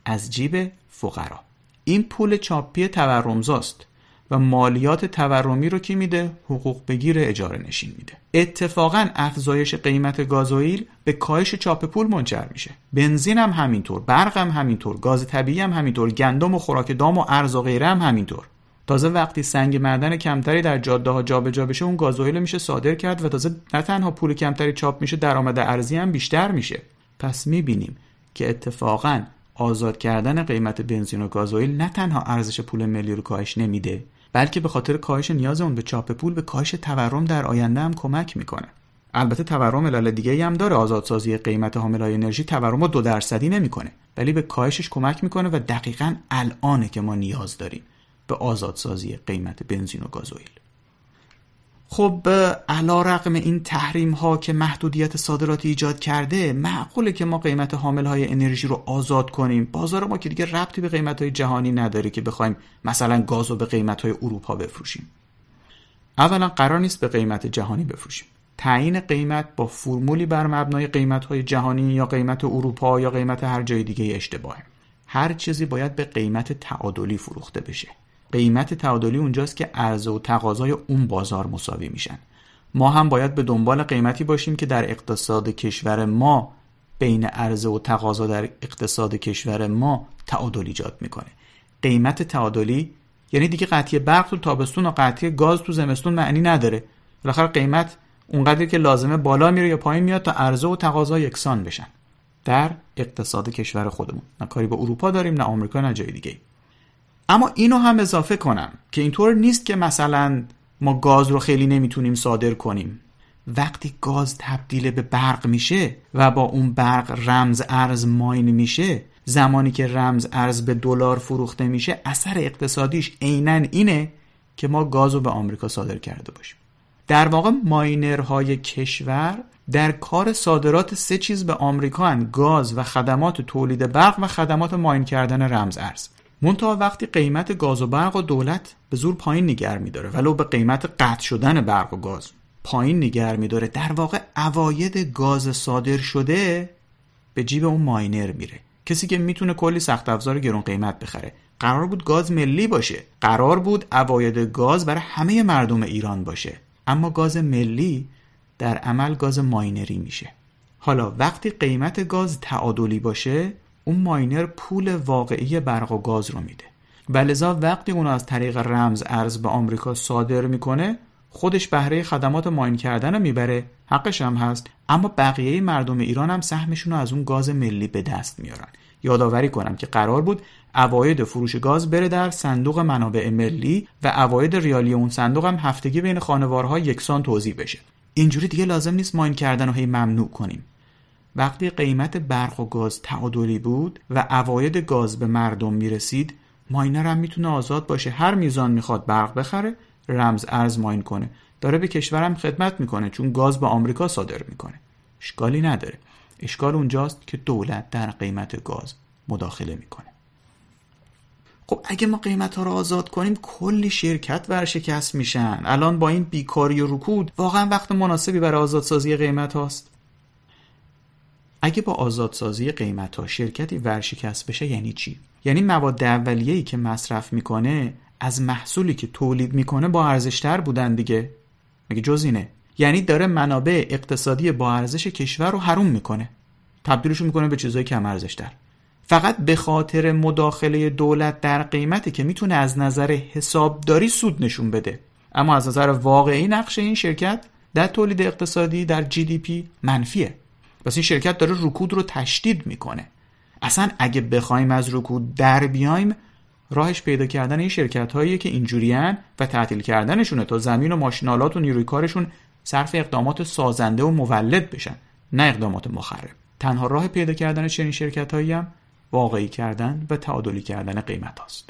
از جیب فقرا. این پول چاپی تورمزاست. و مالیات تورمی رو کی میده؟ حقوق بگیر اجاره نشین میده. اتفاقا افزایش قیمت گازوئیل به کاهش چاپ پول منجر میشه. بنزین هم همینطور برق هم همینطور گاز طبیعی هم همینطور گندم و خوراک دام و ارز و غیره هم همینطور. تازه وقتی سنگ معدن کمتری در جاده ها جابجا بشه اون گازوئیل میشه صادر کرد و تازه نه تنها پول کمتری چاپ میشه درآمد ارزی هم بیشتر میشه. پس می‌بینیم که اتفاقا آزاد کردن قیمت بنزین و گازوئیل نه تنها ارزش پول ملی رو کاهش نمیده بلکه به خاطر کاهش نیاز اون به چاپ پول به کاهش تورم در آینده هم کمک می‌کنه. البته تورم علل دیگه هم داره. آزادسازی قیمت حاملهای انرژی تورم رو دو درصدی نمی‌کنه. ولی به کاهشش کمک می‌کنه و دقیقا الانه که ما نیاز داریم به آزادسازی قیمت بنزین و گازوئیل. خب علا رقم این تحریم ها که محدودیت صادراتی ایجاد کرده معقوله که ما قیمت حامل های انرژی رو آزاد کنیم؟ بازار ما که دیگه ربطی به قیمت های جهانی نداره که بخوایم مثلا گاز رو به قیمت های اروپا بفروشیم. اولا قرار نیست به قیمت جهانی بفروشیم. تعیین قیمت با فرمولی بر مبنای قیمت های جهانی یا قیمت اروپا یا قیمت هر جای دیگه اشتباهه. هر چیزی باید به قیمت تعادلی فروخته بشه. قیمت تعادلی اونجاست که عرضه و تقاضای اون بازار مساوی میشن. ما هم باید به دنبال قیمتی باشیم که در اقتصاد کشور ما بین عرضه و تقاضا در اقتصاد کشور ما تعادل ایجاد می‌کنه. قیمت تعادلی یعنی دیگه قطعی برق تو تابستون و قطعی گاز تو زمستون معنی نداره. بالاخره قیمت اونقدری که لازمه بالا میره یا پایین میاد تا عرضه و تقاضا یکسان بشن. در اقتصاد کشور خودمون. نه کاری به اروپا داریم نه آمریکا نه جای دیگه اما اینو هم اضافه کنم که اینطور نیست که مثلا ما گاز رو خیلی نمی‌تونیم صادر کنیم وقتی گاز تبدیل به برق میشه و با اون برق رمز ارز ماین میشه زمانی که رمز ارز به دلار فروخته میشه اثر اقتصادیش عینا اینه که ما گاز رو به آمریکا صادر کرده باشیم در واقع ماینرهای کشور در کار صادرات سه چیز به آمریکا هن. گاز و خدمات تولید برق و خدمات ماین کردن رمز ارز منتها وقتی قیمت گاز و برق و دولت به زور پایین نگر میداره ولو به قیمت قطع شدن برق و گاز پایین نگر میداره در واقع اواید گاز صادر شده به جیب اون ماینر میره. کسی که می‌تونه کلی سخت افزار گرون قیمت بخره. قرار بود گاز ملی باشه. قرار بود اواید گاز برای همه مردم ایران باشه. اما گاز ملی در عمل گاز ماینری میشه. حالا وقتی قیمت گاز تعادلی باشه اون ماینر پول واقعی برق و گاز رو میده. و لذا وقتی اون از طریق رمز ارز به آمریکا صادر می‌کنه خودش بهره خدمات ماین کردن رو می‌بره. حقش هم هست. اما بقیه مردم ایران هم سهمشون رو از اون گاز ملی به دست میارن. یادآوری کنم که قرار بود اواید فروش گاز بره در صندوق منابع ملی و اواید ریالی اون صندوق هم هفتگی بین خانوارها یکسان توضیح بشه. اینجوری دیگه لازم نیست ماین کردن رو هی ممنوع کنیم. وقتی قیمت برق و گاز تعادلی بود و اواید گاز به مردم می‌رسید ماینر هم می‌تونه آزاد باشه. هر میزان می‌خواد برق بخره رمز ارز ماین کنه. داره به کشورم خدمت می‌کنه چون گاز به آمریکا صادر می‌کنه. اشکالی نداره. اشکال اونجاست که دولت در قیمت گاز مداخله می‌کنه. خب اگه ما قیمت ها رو آزاد کنیم کلی شرکت ورشکست میشن. الان با این بیکاری و رکود واقعا وقت مناسبی برای آزادسازی قیمت هاست اگه با آزادسازی قیمت ها شرکتی ورشکست بشه یعنی چی؟ یعنی مواد اولیه‌ای که مصرف می‌کنه از محصولی که تولید می‌کنه با ارزشتر بودن دیگه. مگه جز اینه؟ یعنی داره منابع اقتصادی با ارزش کشور رو حروم می‌کنه. تبدیلشون می‌کنه به چیزای کم ارزشتر. فقط به خاطر مداخله دولت در قیمتی که می‌تونه از نظر حسابداری سود نشون بده. اما از نظر واقعی نقش این شرکت در تولید اقتصادی در جی دی پی منفیه. پس این شرکت داره رکود رو تشدید می‌کنه. اصلا اگه بخوایم از رکود در بیایم راهش پیدا کردن این شرکت هایی که اینجوریان و تعطیل کردنشونه تا زمین و ماشینالات و نیروی کارشون صرف اقدامات سازنده و مولد بشن نه اقدامات مخرب. تنها راه پیدا کردن چنین شرکت هایی هم واقعی کردن و تعادلی کردن قیمت هاست.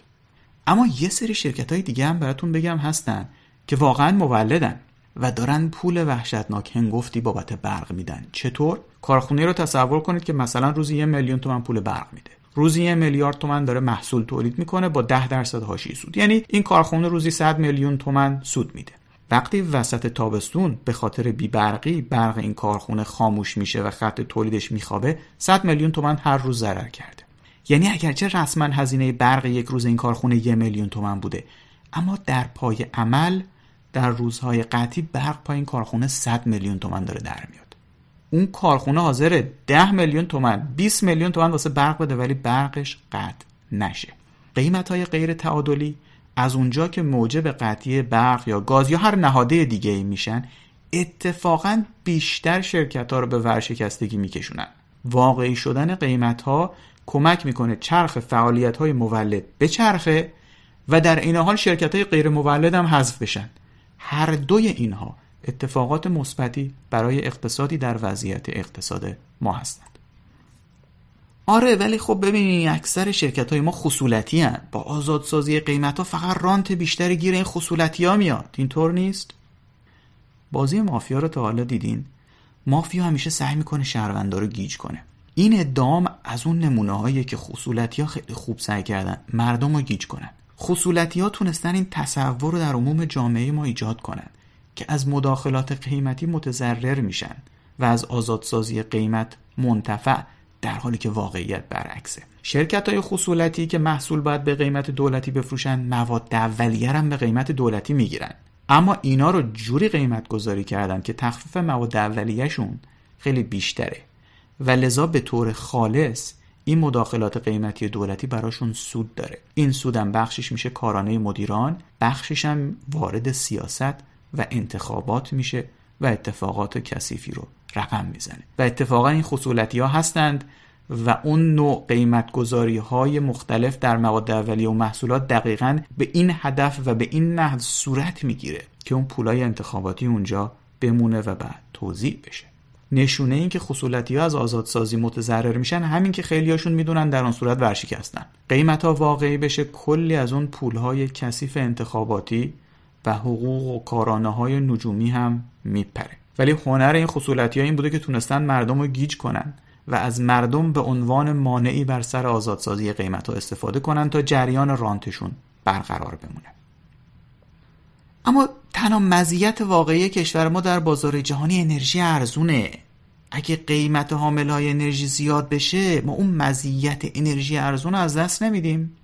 اما یه سری شرکت های دیگه هم براتون بگم هستن که واقعا مولدن. و دارن پول وحشتناک هنگفتی بابت برق میدن. چطور؟ کارخونه رو تصور کنید که مثلا روزی یه میلیون تومن پول برق میده. روزی یه میلیارد تومن داره محصول تولید می‌کنه با ده درصد هاشی سود. یعنی این کارخونه روزی 100 میلیون تومن سود میده. وقتی وسط تابستون به خاطر بیبرقی برق این کارخونه خاموش میشه و خط تولیدش میخوابه 100 میلیون تومن هر روز ضرر کرده. یعنی اگرچه رسما هزینه برق یک روز این کارخونه یه میلیون تومن بوده اما در پای عمل در روزهای قطعی برق پای این کارخونه 100 میلیون تومن داره در میاد. اون کارخونه حاضر 10 میلیون تومن 20 میلیون تومن واسه برق بده ولی برقش قطع نشه. قیمت های غیر تعادلی از اونجا که موجب قطعی برق یا گاز یا هر نهاده دیگه ای میشن اتفاقا بیشتر شرکت ها رو به ورشکستگی میکشونن. واقعی شدن قیمت ها کمک می‌کنه چرخ فعالیت های مولد به چرخه و در این حال شرکت های غیر مولد هم حذف بشن. هر دوی اینها اتفاقات مثبتی برای اقتصادی در وضعیت اقتصاد ما هستند. آره ولی خب ببینید اکثر شرکت های ما خصولتی هن. با آزادسازی قیمت ها فقط رانت بیشتری گیر این خصولتی ها میاد. اینطور نیست؟ بازی مافیا رو تا حالا دیدین؟ مافیا همیشه سعی می‌کنه شهروندا رو گیج کنه. این ادام از اون نمونه هایی که خصولتی ها خیلی خوب سعی کردن مردم رو گیج کنن. خصولتی ها تونستن این تصور رو در عموم جامعه ما ایجاد کنن که از مداخلات قیمتی متضرر میشن و از آزادسازی قیمت منتفع در حالی که واقعیت برعکسه. شرکت های خصولتی که محصول باید به قیمت دولتی بفروشن مواد اولیه هم به قیمت دولتی می‌گیرن. اما اینا رو جوری قیمت گذاری کردن که تخفیف مواد اولیهشون خیلی بیشتره. و لذا به طور خالص این مداخلات قیمتی دولتی براشون سود داره. این سودم بخشش میشه کارانه مدیران بخشش هم وارد سیاست و انتخابات میشه و اتفاقات کثیفی رو رقم می‌زنه. و اتفاقا این خصولتی ها هستند و اون نوع قیمت گذاری های مختلف در مواد اولیه و محصولات دقیقا به این هدف و به این نحو صورت می‌گیره که اون پولای انتخاباتی اونجا بمونه و بعد توضیح بشه. نشونه این که خصولتی ها از آزادسازی متضرر میشن همین که خیلیاشون می‌دونن در آن صورت ورشکستن. قیمت ها واقعی بشه کلی از اون پول های کثیف انتخاباتی و حقوق و کارانه های نجومی هم میپره. ولی هنر این خصولتی ها این بوده که تونستن مردم رو گیج کنن و از مردم به عنوان مانعی بر سر آزادسازی قیمت ها استفاده کنن تا جریان رانتشون برقرار بمونه. اما تنها مزیت واقعی کشور ما در بازار جهانی انرژی ارزونه. اگه قیمت حامل های انرژی زیاد بشه ما اون مزیت انرژی ارزون از دست نمیدیم.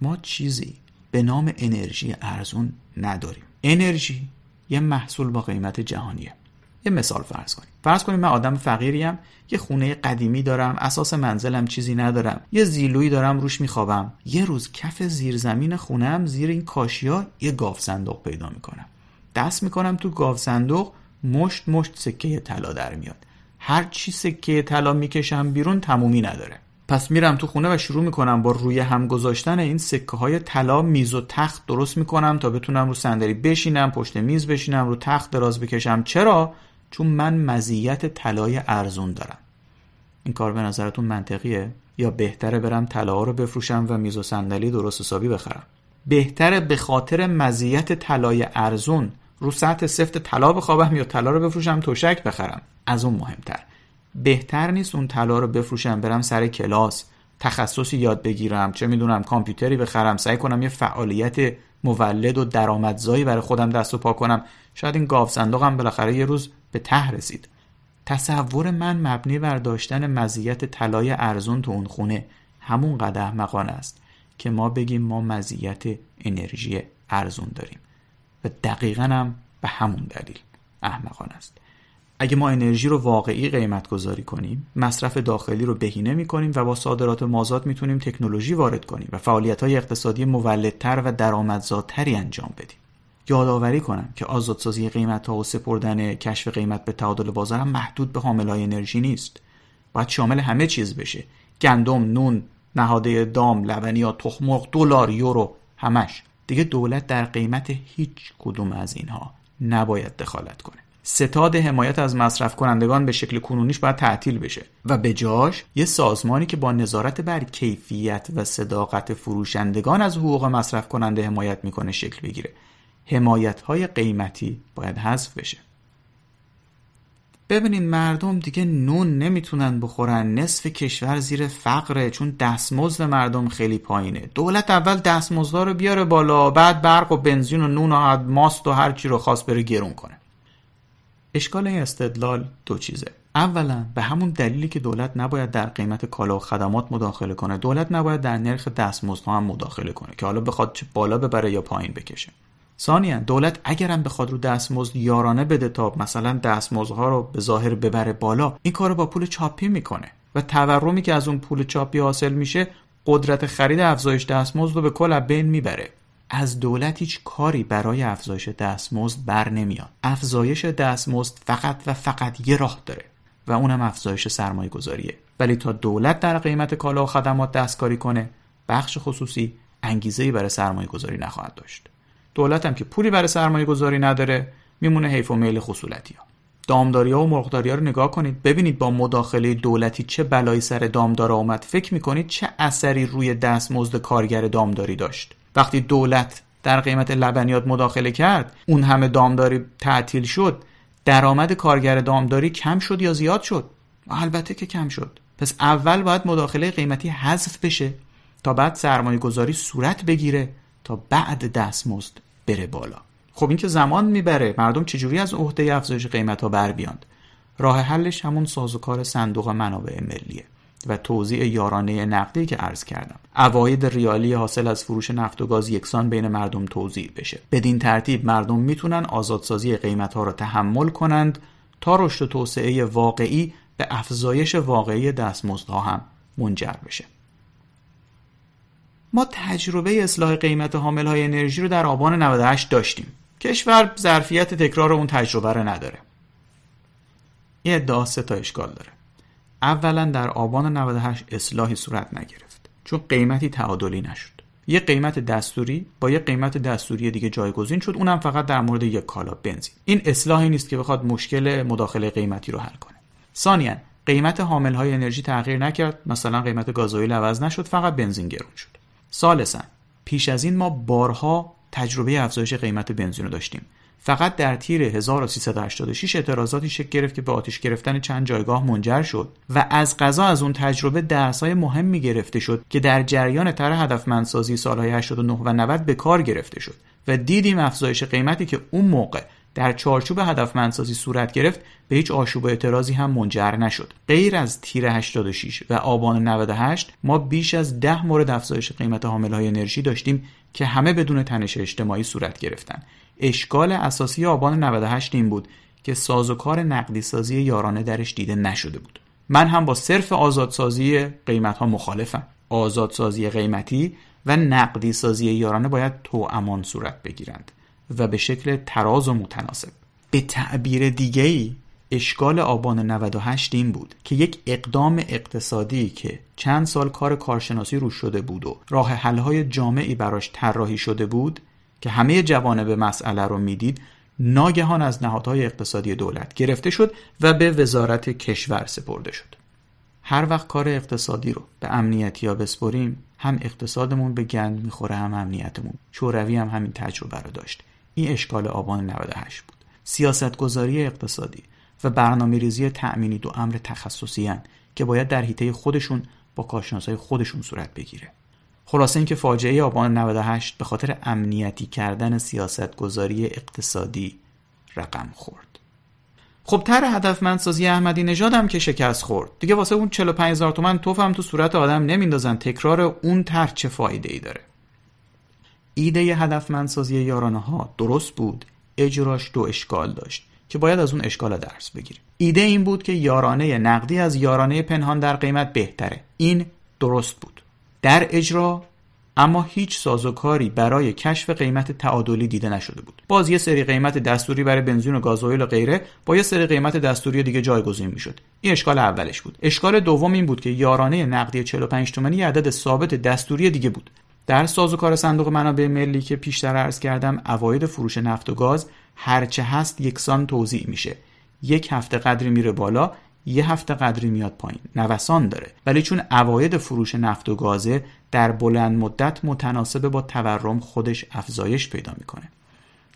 ما چیزی به نام انرژی ارزون نداریم. انرژی یه محصول با قیمت جهانیه. یه مثال فرض کنیم. فرض کنیم من آدم فقیریم یه خونه قدیمی دارم اساس منزلم چیزی ندارم یه زیلویی دارم روش میخوابم. یه روز کف زیرزمین خونم زیر این کاشیا یه گاو صندوق پیدا می‌کنم. دست می‌کنم تو گاو صندوق مشت مشت سکه طلا در میاد. هر چی سکه طلا می‌کشم بیرون تمومی نداره. پس میرم تو خونه و شروع می‌کنم با روی هم گذاشتن این سکه های طلا میز و تخت درست می‌کنم تا بتونم رو صندلی بشینم پشت میز بشینم رو تخت دراز بکشم. چرا؟ چون من مزیت طلای ارزون دارم. این کار به نظرتون منطقیه؟ یا بهتره برم طلا رو بفروشم و میز و صندلی درست حسابی بخرم؟ بهتره به خاطر مزیت طلای ارزون رو سطح سفت طلا بخوابم یا طلا رو بفروشم توشک بخرم؟ از اون مهمتر. بهتر نیست اون طلا رو بفروشم برم سر کلاس تخصصی یاد بگیرم چه می‌دونم کامپیوتری بخرم سعی کنم یه فعالیت مولد و درآمدزایی برای خودم دست و پا کنم. شاید این گاو صندوقم بالاخره یه روز به ته رسید. تصور من مبنی بر داشتن مزیت طلای ارزون تو اون خونه همون قدر احمقانه است که ما بگیم ما مزیت انرژی ارزون داریم و دقیقا هم به همون دلیل احمقانه است. اگه ما انرژی رو واقعی قیمت گذاری کنیم مصرف داخلی رو بهینه می کنیم و با صادرات مازاد می‌تونیم تکنولوژی وارد کنیم و فعالیت های اقتصادی مولدتر و درآمدزادتری انجام بدیم. یادآوری کنم که آزادسازی قیمت ها و سپردن کشف قیمت به تعادل بازار هم محدود به حامل های انرژی نیست. باید شامل همه چیز بشه. گندم نون نهاده دام لبنیات تخم دلار یورو همش. دیگه دولت در قیمت هیچ کدوم از اینها نباید دخالت کنه. ستاد حمایت از مصرف کنندگان به شکل کنونیش باید تعطیل بشه. و به جاش یه سازمانی که با نظارت بر کیفیت و صداقت فروشندگان از حقوق مصرف کننده حمایت می‌کنه شکل بگیره. حمایت های قیمتی باید حذف بشه. ببینین مردم دیگه نون نمی‌تونن بخورن نصف کشور زیر فقره چون دستمزد مردم خیلی پایینه. دولت اول دستمزدها رو بیاره بالا بعد برق و بنزین و نون و ماست و هر چی رو خواست بره گرون کنه. اشکال این استدلال دو چیزه. اولا به همون دلیلی که دولت نباید در قیمت کالا و خدمات مداخله کنه. دولت نباید در نرخ دستمزدها هم مداخله کنه که حالا بخواد چه بالا ببره یا پایین بکشه. ثانیا دولت اگرم بخواد رو دستمزد یارانه بده تا مثلا دستمزدها رو به ظاهر ببره بالا این کارو با پول چاپی می‌کنه و تورمی که از اون پول چاپی حاصل میشه قدرت خرید افزایش دستمزد رو به کل بین می‌بره. از دولت هیچ کاری برای افزایش دستمزد بر نمیاد. افزایش دستمزد فقط و فقط یه راه داره و اونم افزایش سرمایه گذاریه ولی تا دولت در قیمت کالا و خدمات دستکاری کنه بخش خصوصی انگیزه برای سرمایه گذاری نخواهد داشت. دولت هم که پولی برای سرمایه گذاری نداره میمونه حیف و میل خصولتی ها. دامداری ها و مرغداری ها رو نگاه کنید ببینید با مداخله دولتی چه بلایی سر دامدار آمد فکر می‌کنید چه اثری روی دستمزد کارگر دامداری داشت. وقتی دولت در قیمت لبنیات مداخله کرد اون همه دامداری تعطیل شد درآمد کارگر دامداری کم شد یا زیاد شد؟ البته که کم شد. پس اول باید مداخله قیمتی حذف بشه تا بعد سرمایه گذاری صورت بگیره. تا بعد دستمزد بره بالا. خب این که زمان می‌بره مردم چجوری از عهده افزایش قیمت ها بر بیاند راه حلش همون سازوکار صندوق منابع ملیه و توزیع یارانه نقدی که عرض کردم. اواید ریالی حاصل از فروش نفت و گاز یکسان بین مردم توزیع بشه. بدین ترتیب مردم می‌تونن آزادسازی قیمت ها را تحمل کنند تا رشد و توسعه واقعی به افزایش واقعی دستمزدها هم منجر بشه. ما تجربه اصلاح قیمت حامل های انرژی رو در آبان 98 داشتیم. کشور ظرفیت تکرار اون تجربه رو نداره. این ادعا سه تا اشکال داره. اولا در آبان 98 اصلاحی صورت نگرفت. چون قیمتی تعادلی نشد. یه قیمت دستوری با یه قیمت دستوری دیگه جایگزین شد. اونم فقط در مورد یک کالا بنزین. این اصلاحی نیست که بخواد مشکل مداخله قیمتی رو حل کنه. ثانیا قیمت حامل های انرژی تغییر نکرد. مثلا قیمت گازوئیل عوض نشد. فقط بنزین گرون شد. ثالثا پیش از این ما بارها تجربه افزایش قیمت بنزین رو داشتیم. فقط در تیر 1386 اعتراضاتی شکل گرفت که به آتش گرفتن چند جایگاه منجر شد و از قضا از اون تجربه درسای مهمی گرفته شد که در جریان طرح هدفمندسازی سالهای 89 و 90 به کار گرفته شد و دیدیم افزایش قیمتی که اون موقع در چارچوب هدفمندسازی صورت گرفت به هیچ آشوب و اعتراضی هم منجر نشد. غیر از تیر 86 و آبان 98 ما بیش از ده مورد افزایش قیمت حامل های انرژی داشتیم که همه بدون تنش اجتماعی صورت گرفتن. اشکال اساسی آبان 98 این بود که سازوکار نقدی سازی یارانه درش دیده نشده بود. من هم با صرف آزادسازی قیمت ها مخالفم. آزادسازی قیمتی و نقدی سازی یارانه باید تو امان صورت بگیرند. و به شکل تراز و متناسب. به تعبیر دیگه ای اشکال آبان 98 این بود که یک اقدام اقتصادی که چند سال کار کارشناسی روش شده بود و راه حلهای جامعی براش طراحی شده بود که همه جوانب مسئله رو می‌دید ناگهان از نهادهای اقتصادی دولت گرفته شد و به وزارت کشور سپرده شد. هر وقت کار اقتصادی رو به امنیتی ها بسپریم هم اقتصادمون به گند می‌خوره هم امنیتمون. شوروی هم همین تجربه رو داشت. این اشکال آبان 98 بود. سیاستگذاری اقتصادی و برنامه ریزی تأمینی دو امر تخصصی که باید در حیطه خودشون با کارشناسای خودشون صورت بگیره. خلاصه اینکه فاجعه آبان 98 به خاطر امنیتی کردن سیاستگذاری اقتصادی رقم خورد. خب تر هدفمندسازی احمدی نژاد هم که شکست خورد. دیگه واسه اون 45 هزار تومن توف هم تو صورت آدم نمیندازن. تکرار اون طرح چه فایده ای داره؟ ایده هدفمندسازی یارانه ها درست بود. اجراش دو اشکال داشت که باید از اون اشکال درس بگیریم. ایده این بود که یارانه نقدی از یارانه پنهان در قیمت بهتره. این درست بود. در اجرا اما هیچ سازوکاری برای کشف قیمت تعادلی دیده نشده بود. باز یه سری قیمت دستوری برای بنزین و گازوئیل و غیره با یه سری قیمت دستوری دیگه جایگزین می‌شد. این اشکال اولش بود. اشکال دوم این بود که یارانه نقدی 45 تومانی عدد ثابت دستوری دیگه بود. در سازوکار صندوق منابع ملی که پیشتر عرض کردم اواید فروش نفت و گاز هرچه هست یکسان توضیح میشه. یک هفته قدری میره بالا یه هفته قدری میاد پایین. نوسان داره. ولی چون اواید فروش نفت و گازه در بلند مدت متناسب با تورم خودش افزایش پیدا می‌کنه.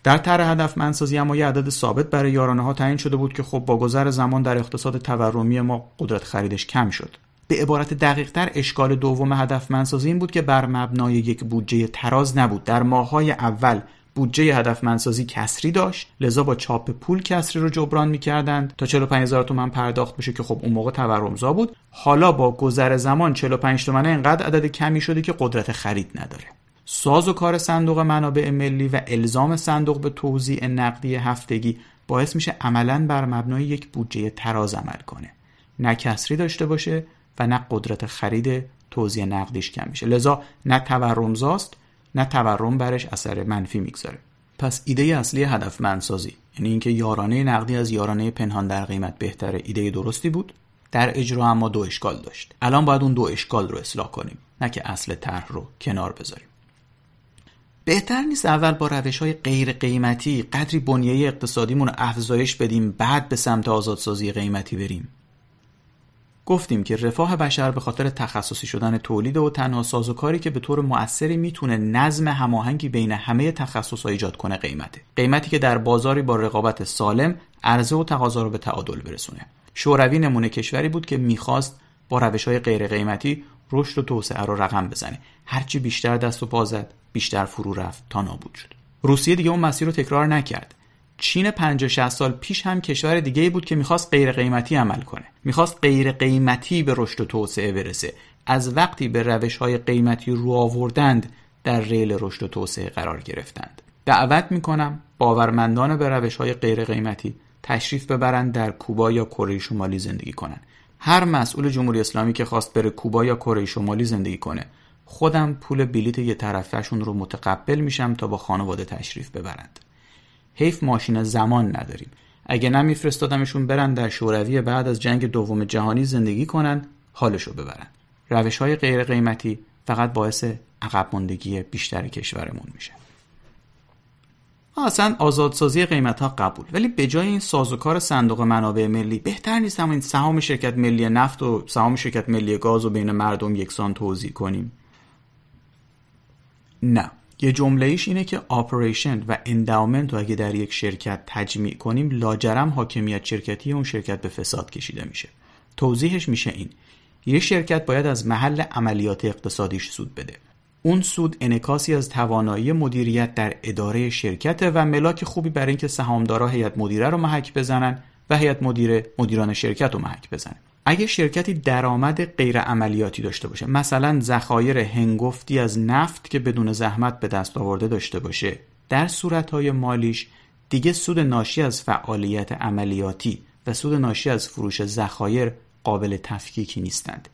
در طرح هدف منسازی اما یه عدد ثابت برای یارانه ها تعیین شده بود که خب با گذر زمان در اقتصاد تورمی ما قدرت خریدش کم شد. به عبارت دقیقتر اشکال دوم هدف منسازی این بود که بر مبنای یک بودجه تراز نبود. در ماهای اول بودجه هدفمندسازی کسری داشت. لذا با چاپ پول کسری رو جبران می‌کردند تا 45 هزار تومن پرداخت بشه که خب اون موقع تورمزا بود. حالا با گذر زمان 45 تومنه اینقدر عدد کمی شده که قدرت خرید نداره. ساز و کار صندوق منابع ملی و الزام صندوق به توزیع نقدی هفتگی باعث میشه عملا بر مبنای یک بودجه تراز عمل کنه. نه کسری داشته باشه و نه قدرت خرید توزیع نقدیش کم میشه. لذا نه تورمزاست نه تورم برش اثر منفی می‌گذاره. پس ایده اصلی هدفمندسازی یعنی اینکه یارانه نقدی از یارانه پنهان در قیمت بهتره ایده درستی بود در اجرا اما دو اشکال داشت. الان باید اون دو اشکال رو اصلاح کنیم نه که اصل طرح رو کنار بذاریم. بهتر نیست اول با روش های غیر قیمتی قدری بنیه اقتصادیمون رو افزایش بدیم بعد به سمت آزادسازی قیمتی بریم. گفتیم که رفاه بشر به خاطر تخصصی شدن تولید و تنها سازوکاری که به طور مؤثری می‌تونه نظم هماهنگی بین همه تخصص ایجاد کنه قیمته. قیمتی که در بازاری با رقابت سالم عرضه و تقاضا رو به تعادل برسونه. شوروی نمونه کشوری بود که می‌خواست با روش های غیر قیمتی رشد و توسعه رو رقم بزنه. هرچی بیشتر دست و پا زد بیشتر فرو رفت تا نابود شد. روسیه دیگه اون مسیر رو تکرار نکرد. چین 50 60 سال پیش هم کشور دیگه بود که می‌خواست غیر قیمتی عمل کنه. می‌خواست غیر قیمتی به رشد و توسعه برسه. از وقتی به روش های قیمتی رو آوردند در ریل رشد و توسعه قرار گرفتند. دعوت می‌کنم باورمندان به روش های غیر قیمتی تشریف ببرند در کوبا یا کره شمالی زندگی کنند. هر مسئول جمهوری اسلامی که خواست بره کوبا یا کره شمالی زندگی کنه خودم پول بلیت یه طرفشون رو متقبل میشم تا با خانواده تشریف ببرند. حیف ماشین زمان نداریم. اگه نمیفرستادمشون برن در شوروی بعد از جنگ دوم جهانی زندگی کنن حالشو ببرن. روش های غیر قیمتی فقط باعث عقب ماندگی بیشتر کشورمون میشه. اصلا آزادسازی قیمت ها قبول ولی به جای این سازوکار صندوق منابع ملی بهتر نیست همین سهام شرکت ملی نفت و سهام شرکت ملی گاز رو بین مردم یکسان توضیح کنیم. نه. یه جمله ایش اینه که آپریشن و انداومنت رو اگه در یک شرکت تجمیع کنیم لاجرم حاکمیت شرکتی اون شرکت به فساد کشیده میشه. توضیحش میشه این. یه شرکت باید از محل عملیات اقتصادیش سود بده. اون سود انکاسی از توانایی مدیریت در اداره شرکت و ملاک خوبی برای اینکه سهامدارا هیئت مدیره رو محک بزنن و هیئت مدیره مدیران شرکت رو محک بزنن اگه شرکتی درآمد غیر عملیاتی داشته باشه مثلا ذخایر هنگفتی از نفت که بدون زحمت به دست آورده داشته باشه در صورتهای مالیش دیگه سود ناشی از فعالیت عملیاتی و سود ناشی از فروش ذخایر قابل تفکیکی نیستند.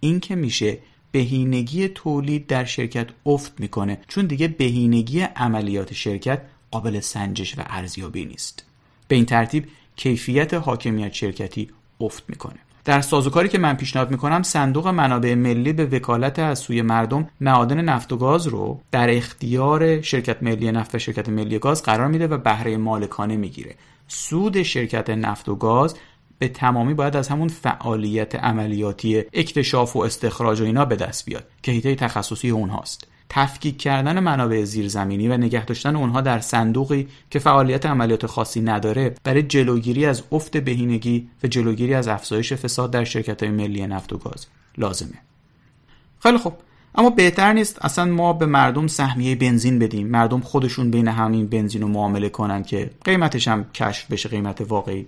این که میشه بهینگی تولید در شرکت افت می‌کنه چون دیگه بهینگی عملیات شرکت قابل سنجش و ارزیابی نیست. به این ترتیب کیفیت حاکمیت شرکتی افت می‌کنه. در سازوکاری که من پیشنهاد می‌کنم صندوق منابع ملی به وکالت از سوی مردم معادن نفت و گاز رو در اختیار شرکت ملی نفت و شرکت ملی گاز قرار میده و بهره مالکانه می‌گیره. سود شرکت نفت و گاز به تمامی باید از همون فعالیت عملیاتی اکتشاف و استخراج و اینا به دست بیاد که هیته تخصصی اونهاست. تفکیک کردن منابع زیرزمینی و نگه داشتن اونها در صندوقی که فعالیت عملیات خاصی نداره برای جلوگیری از افت بهینگی و جلوگیری از افزایش فساد در شرکت های ملی نفت و گاز. لازمه. خیلی خوب. اما بهتر نیست اصلا ما به مردم سهمیه بنزین بدیم. مردم خودشون بین همین بنزین رو معامله کنن که قیمتش هم کشف بشه قیمت واقعی.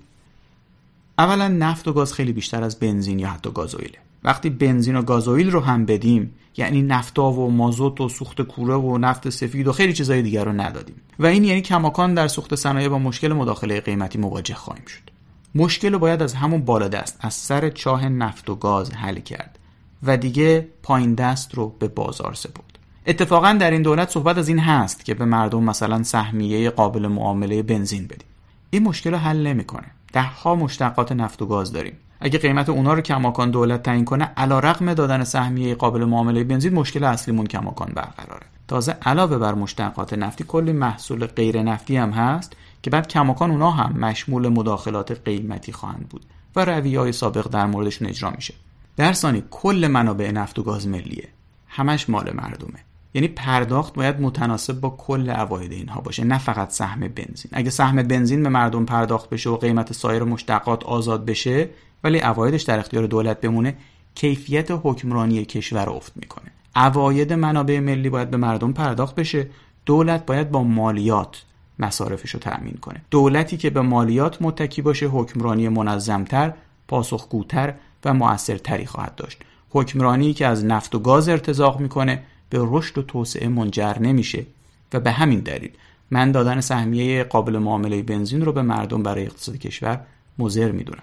اولا نفت و گاز خیلی بیشتر از بنزین یا حتی گازوئیله. وقتی بنزین و گازوئیل رو هم بدیم یعنی نفتا و مازوت و سوخت کوره و نفت سفید و خیلی چیزهای دیگر رو ندادیم. و این یعنی کماکان در سوخت صنایع با مشکل مداخله قیمتی مواجه خواهیم شد. مشکل رو باید از همون بالا دست از سر چاه نفت و گاز حل کرد و دیگه پایین دست رو به بازار سپرد. اتفاقا در این دولت صحبت از این هست که به مردم مثلا سهمیه قابل معامله بنزین بدیم. این مشکل رو حل نمی‌کنه. دهها مشتقات نفت و گاز داریم. اگه قیمت اونا رو کماکان دولت تعیین کنه رقم دادن سهمیه قابل معامله بنزین مشکل اصلیمون کماکان برقراره. تازه علاوه بر مشتقات نفتی کلی محصول غیر نفتی هم هست که بعد کماکان اونا هم مشمول مداخلات قیمتی خواهند بود و رویه های سابق در موردشون اجرا میشه. در ثانی کل منابع نفت و گاز ملیه. همش مال مردمه. یعنی پرداخت باید متناسب با کل عواید اینها باشه نه فقط سهم بنزین. اگه سهم بنزین به مردم پرداخت بشه و قیمت سایر مشتقات آزاد بشه ولی عوایدش در اختیار دولت بمونه کیفیت حکمرانی کشور افت می‌کنه. عواید منابع ملی باید به مردم پرداخت بشه. دولت باید با مالیات مصارفش رو تأمین کنه. دولتی که به مالیات متکی باشه حکمرانی منظمتر پاسخگوتر و موثرتری خواهد داشت. حکمرانی که از نفت و گاز ارتزاق می‌کنه به رشد و توسعه منجر نمیشه و به همین دلیل من دادن سهمیه قابل معامله بنزین رو به مردم برای اقتصاد کشور مضر می‌دونم.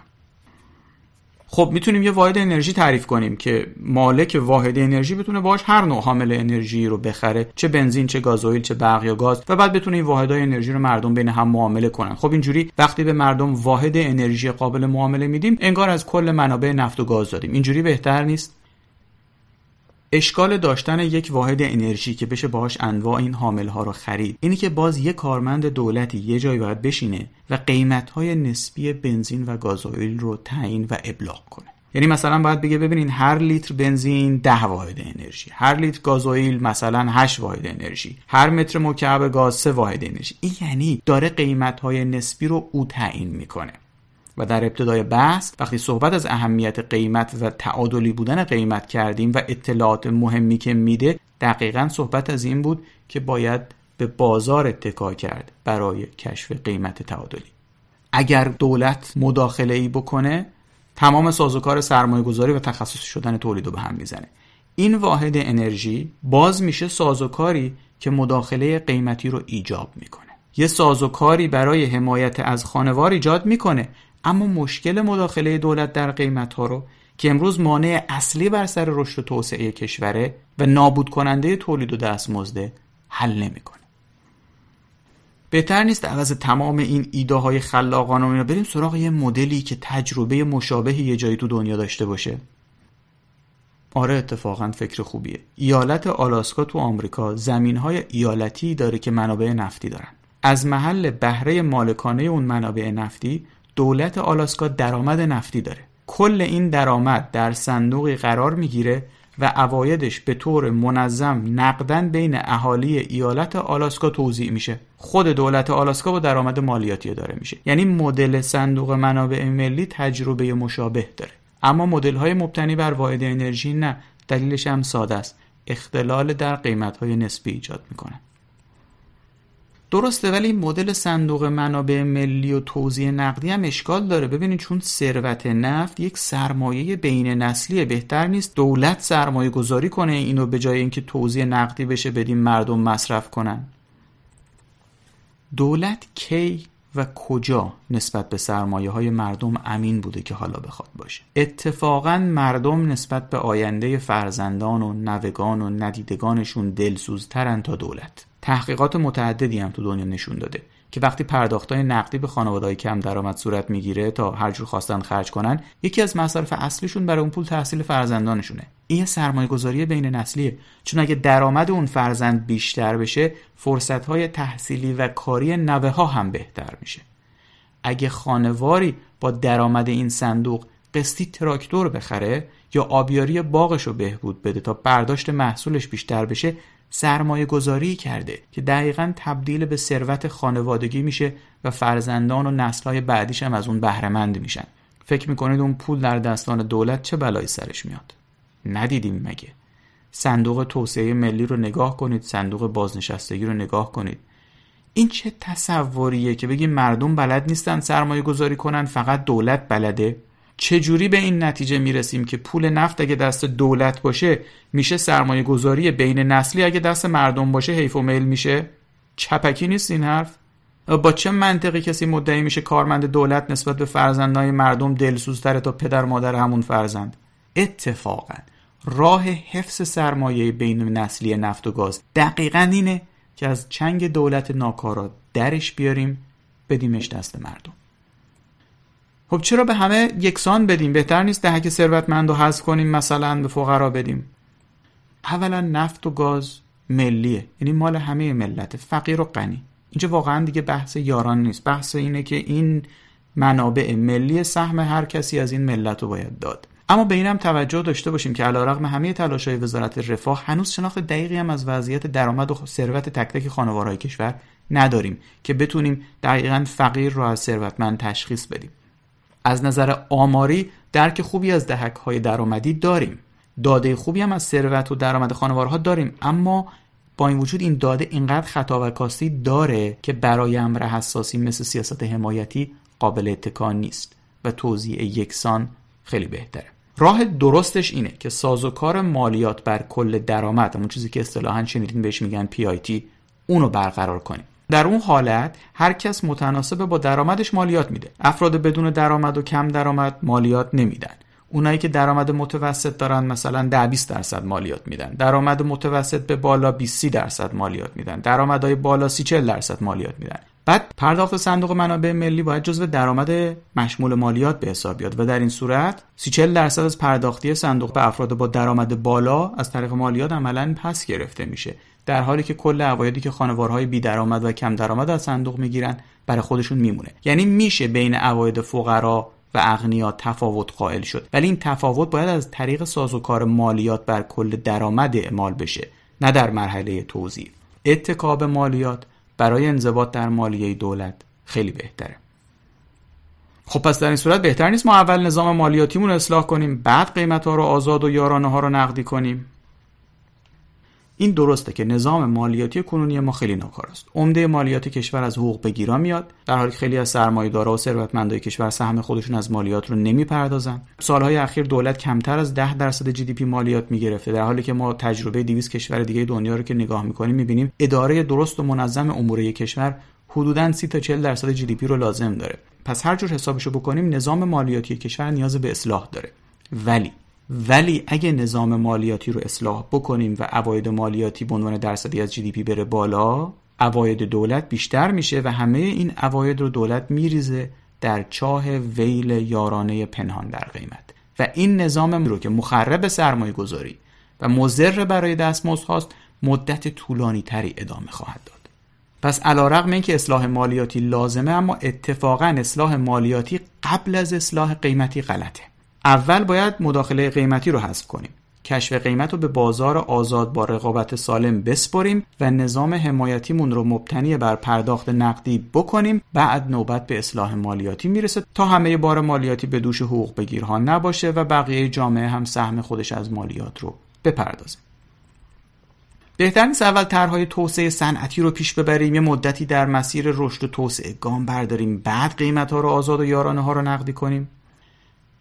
خب می‌تونیم یه واحد انرژی تعریف کنیم که مالک واحد انرژی بتونه باش هر نوع حامل انرژی رو بخره چه بنزین چه گازوئیل چه برق یا گاز و بعد بتونه این واحدهای انرژی رو مردم بین هم معامله کنن. خب اینجوری وقتی به مردم واحد انرژی قابل معامله میدیم انگار از کل منابع نفت و گاز دادیم. اینجوری بهتر نیست؟ اشکال داشتن یک واحد انرژی که بشه باهاش انواع این حامل ها رو خرید اینی که باز یک کارمند دولتی یه جایی باید بشینه و قیمت های نسبی بنزین و گازوئیل رو تعیین و ابلاغ کنه. یعنی مثلا باید بگه ببینین هر لیتر بنزین ده واحد انرژی هر لیتر گازوئیل مثلا 8 واحد انرژی هر متر مکعب گاز 3 واحد انرژی. این یعنی داره قیمت های نسبی رو او تعیین می‌کنه. و در ابتدای بحث وقتی صحبت از اهمیت قیمت و تعادلی بودن قیمت کردیم و اطلاعات مهمی که میده دقیقا صحبت از این بود که باید به بازار اتکا کرد برای کشف قیمت تعادلی. اگر دولت مداخله ای بکنه تمام سازوکار سرمایه گذاری و تخصصی شدن تولید رو به هم می‌زنه. این واحد انرژی باز میشه سازوکاری که مداخله قیمتی رو ایجاب می‌کنه. یه سازوکاری برای حمایت از خانوار ایجاد می‌کنه اما مشکل مداخله دولت در قیمت ها رو که امروز مانع اصلی بر سر رشد و توسعه کشوره و نابود کننده تولید و دستمزده حل نمی‌کنه. بهتر نیست عوض تمام این ایده های خلاقانه بریم سراغ یه مدلی که تجربه مشابه یه جایی تو دنیا داشته باشه؟ آره اتفاقا فکر خوبیه. ایالت آلاسکا تو آمریکا زمین های ایالتی داره که منابع نفتی دارن. از محل بهره مالکانه اون منابع نفتی دولت آلاسکا درآمد نفتی داره. کل این درآمد در صندوقی قرار می‌گیره و عوایدش به طور منظم نقدن بین اهالی ایالت آلاسکا توضیح میشه. خود دولت آلاسکا با درآمد مالیاتی داره میشه. یعنی مدل صندوق منابع ملی تجربه مشابه داره. اما مدل های مبتنی بر واحد انرژی نه. دلیلش هم ساده است. اختلال در قیمت های نسبی ایجاد می‌کنه. درسته ولی مدل صندوق منابع ملی و توزیع نقدی هم اشکال داره. ببینید چون ثروت نفت یک سرمایه بین نسلیه. بهتر نیست دولت سرمایه گذاری کنه اینو به جای اینکه توزیع نقدی بشه بدیم مردم مصرف کنن. دولت کی و کجا نسبت به سرمایه های مردم امین بوده که حالا بخواد باشه؟ اتفاقا مردم نسبت به آینده فرزندان و نوگان و ندیدگانشون دلسوزترن تا دولت. تحقیقات متعددی هم تو دنیا نشون داده که وقتی پرداختای نقدی به خانواده‌های کم درآمد صورت می‌گیره تا هر جور خواستن خرج کنن یکی از مصارف اصلیشون برای اون پول تحصیل فرزندانشونه. این سرمایه گذاری بین نسلیه. چون اگه درآمد اون فرزند بیشتر بشه فرصت های تحصیلی و کاری نوه ها هم بهتر میشه. اگه خانواری با درآمد این صندوق قسطی تراکتور بخره یا آبیاری باغش رو بهبود بده تا برداشت محصولش بیشتر بشه سرمایه گذاری کرده که دقیقا تبدیل به ثروت خانوادگی میشه و فرزندان و نسلهای بعدیش هم از اون بهرهمند میشن. فکر می‌کنید اون پول در دستان دولت چه بلایی سرش میاد؟ ندیدیم مگه. صندوق توسعه ملی رو نگاه کنید صندوق بازنشستگی رو نگاه کنید. این چه تصوریه که بگیم مردم بلد نیستن سرمایه گذاری کنن فقط دولت بلده؟ چجوری به این نتیجه می‌رسیم که پول نفت اگه دست دولت باشه میشه سرمایه گذاری بین نسلی اگه دست مردم باشه حیف و میل میشه؟ چپکی نیست این حرف؟ با چه منطقی کسی مدعی میشه کارمند دولت نسبت به فرزندهای مردم دلسوزتره تا پدر مادر همون فرزند؟ اتفاقا. راه حفظ سرمایه بین نسلی نفت و گاز دقیقا اینه که از چنگ دولت ناکارا درش بیاریم بدیمش دست مردم. خب چرا به همه یکسان بدیم؟ بهتر نیست دهک ثروتمند رو حذف کنیم مثلا به فقرا بدیم. اولا نفت و گاز ملیه یعنی مال همه ملت فقیر و غنی. اینجا واقعا دیگه بحث یاران نیست. بحث اینه که این منابع ملی سهم هر کسی از این ملت رو باید داد. اما به اینم توجه داشته باشیم که علیرغم همه تلاش‌های وزارت رفاه هنوز شناخت دقیقی هم از وضعیت درآمد و ثروت تک تک خانوارهای کشور نداریم که بتونیم دقیقا فقیر رو از ثروتمند تشخیص بدیم. از نظر آماری درک خوبی از دهک های درآمدی داریم. داده خوبی هم از ثروت و درآمد خانوارها داریم. اما با این وجود این داده اینقدر خطا و کاستی داره که برای امر حساسی مثل سیاست حمایتی قابل اتکا نیست و توضیح یکسان خیلی بهتره. راه درستش اینه که سازوکار مالیات بر کل درآمد همون چیزی که اصطلاحا شنیدین بهش میگن PIT اونو برقرار کنیم. در اون حالت هر کس متناسب با درآمدش مالیات میده. افراد بدون درآمد و کم درآمد مالیات نمیدن. اونایی که درآمد متوسط دارن مثلا 10 20 درصد مالیات میدن. درآمد متوسط به بالا 20 درصد مالیات میدن. درآمدهای بالا 30 40 درصد مالیات میدن. بعد پرداخت صندوق منابع ملی باید جزو درآمد مشمول مالیات به حساب بیاد و در این صورت 30 درصد از پرداختی صندوق به افراد با درآمد بالا از طریق مالیات عملا پس گرفته میشه. در حالی که کل عوایدی که خانوارهای بی درآمد و کم درآمد از صندوق می‌گیرن برای خودشون میمونه. یعنی میشه بین عواید فقرا و اغنیا تفاوت قائل شد. ولی این تفاوت باید از طریق سازوکار مالیات بر کل درآمد اعمال بشه نه در مرحله توزیع. اتکاب مالیات برای انضباط در مالیه دولت خیلی بهتره. خب پس در این صورت بهتر نیست ما اول نظام مالیاتیمون اصلاح کنیم بعد قیمت ها رو آزاد و یارانه ها رو نقدی کنیم؟ این درسته که نظام مالیاتی کنونی ما خیلی ناکار است. عمده مالیات کشور از حقوق بگیرا میاد در حالی که خیلی از سرمایه‌دارا و ثروتمندای کشور سهم خودشون از مالیات رو نمی‌پردازن. سالهای اخیر دولت کمتر از 10 درصد جی دی پی مالیات می‌گرفته در حالی که ما تجربه 200 کشور دیگه دنیا رو که نگاه می‌کنیم می‌بینیم اداره درست و منظم امور کشور حدوداً 30 تا 40 درصد جی دی پی رو لازم داره. پس هر جور حسابشو بکنیم نظام مالیاتی کشور نیاز به اصلاح داره. ولی ولی اگه نظام مالیاتی رو اصلاح بکنیم و عواید مالیاتی به عنوان درصدی از جی بره بالا عواید دولت بیشتر میشه و همه این عواید رو دولت میریزه در چاه ویل یارانه پنهان در قیمت. و این نظام رو که مخرب سرمایه گذاری و مضر برای دستمزد هاست مدت طولانی تری ادامه خواهد داد. پس علا رقم این که اصلاح مالیاتی لازمه اما اتفاقا اصلاح مالیاتی قبل از اصلاح قیمتی غلطه. اول باید مداخله قیمتی رو حذف کنیم. کشف قیمت رو به بازار آزاد با رقابت سالم بسپریم و نظام حمایتیمون رو مبتنی بر پرداخت نقدی بکنیم. بعد نوبت به اصلاح مالیاتی می‌رسه تا همه بار مالیاتی به دوش حقوق بگیرها نباشه و بقیه جامعه هم سهم خودش از مالیات رو بپردازه. بهتر نیست اول طرحهای توسعه صنعتی رو پیش ببریم. یه مدتی در مسیر رشد و توسعه گام برداریم. بعد قیمت ها رو آزاد و یارانه ها رو نقدی کنیم.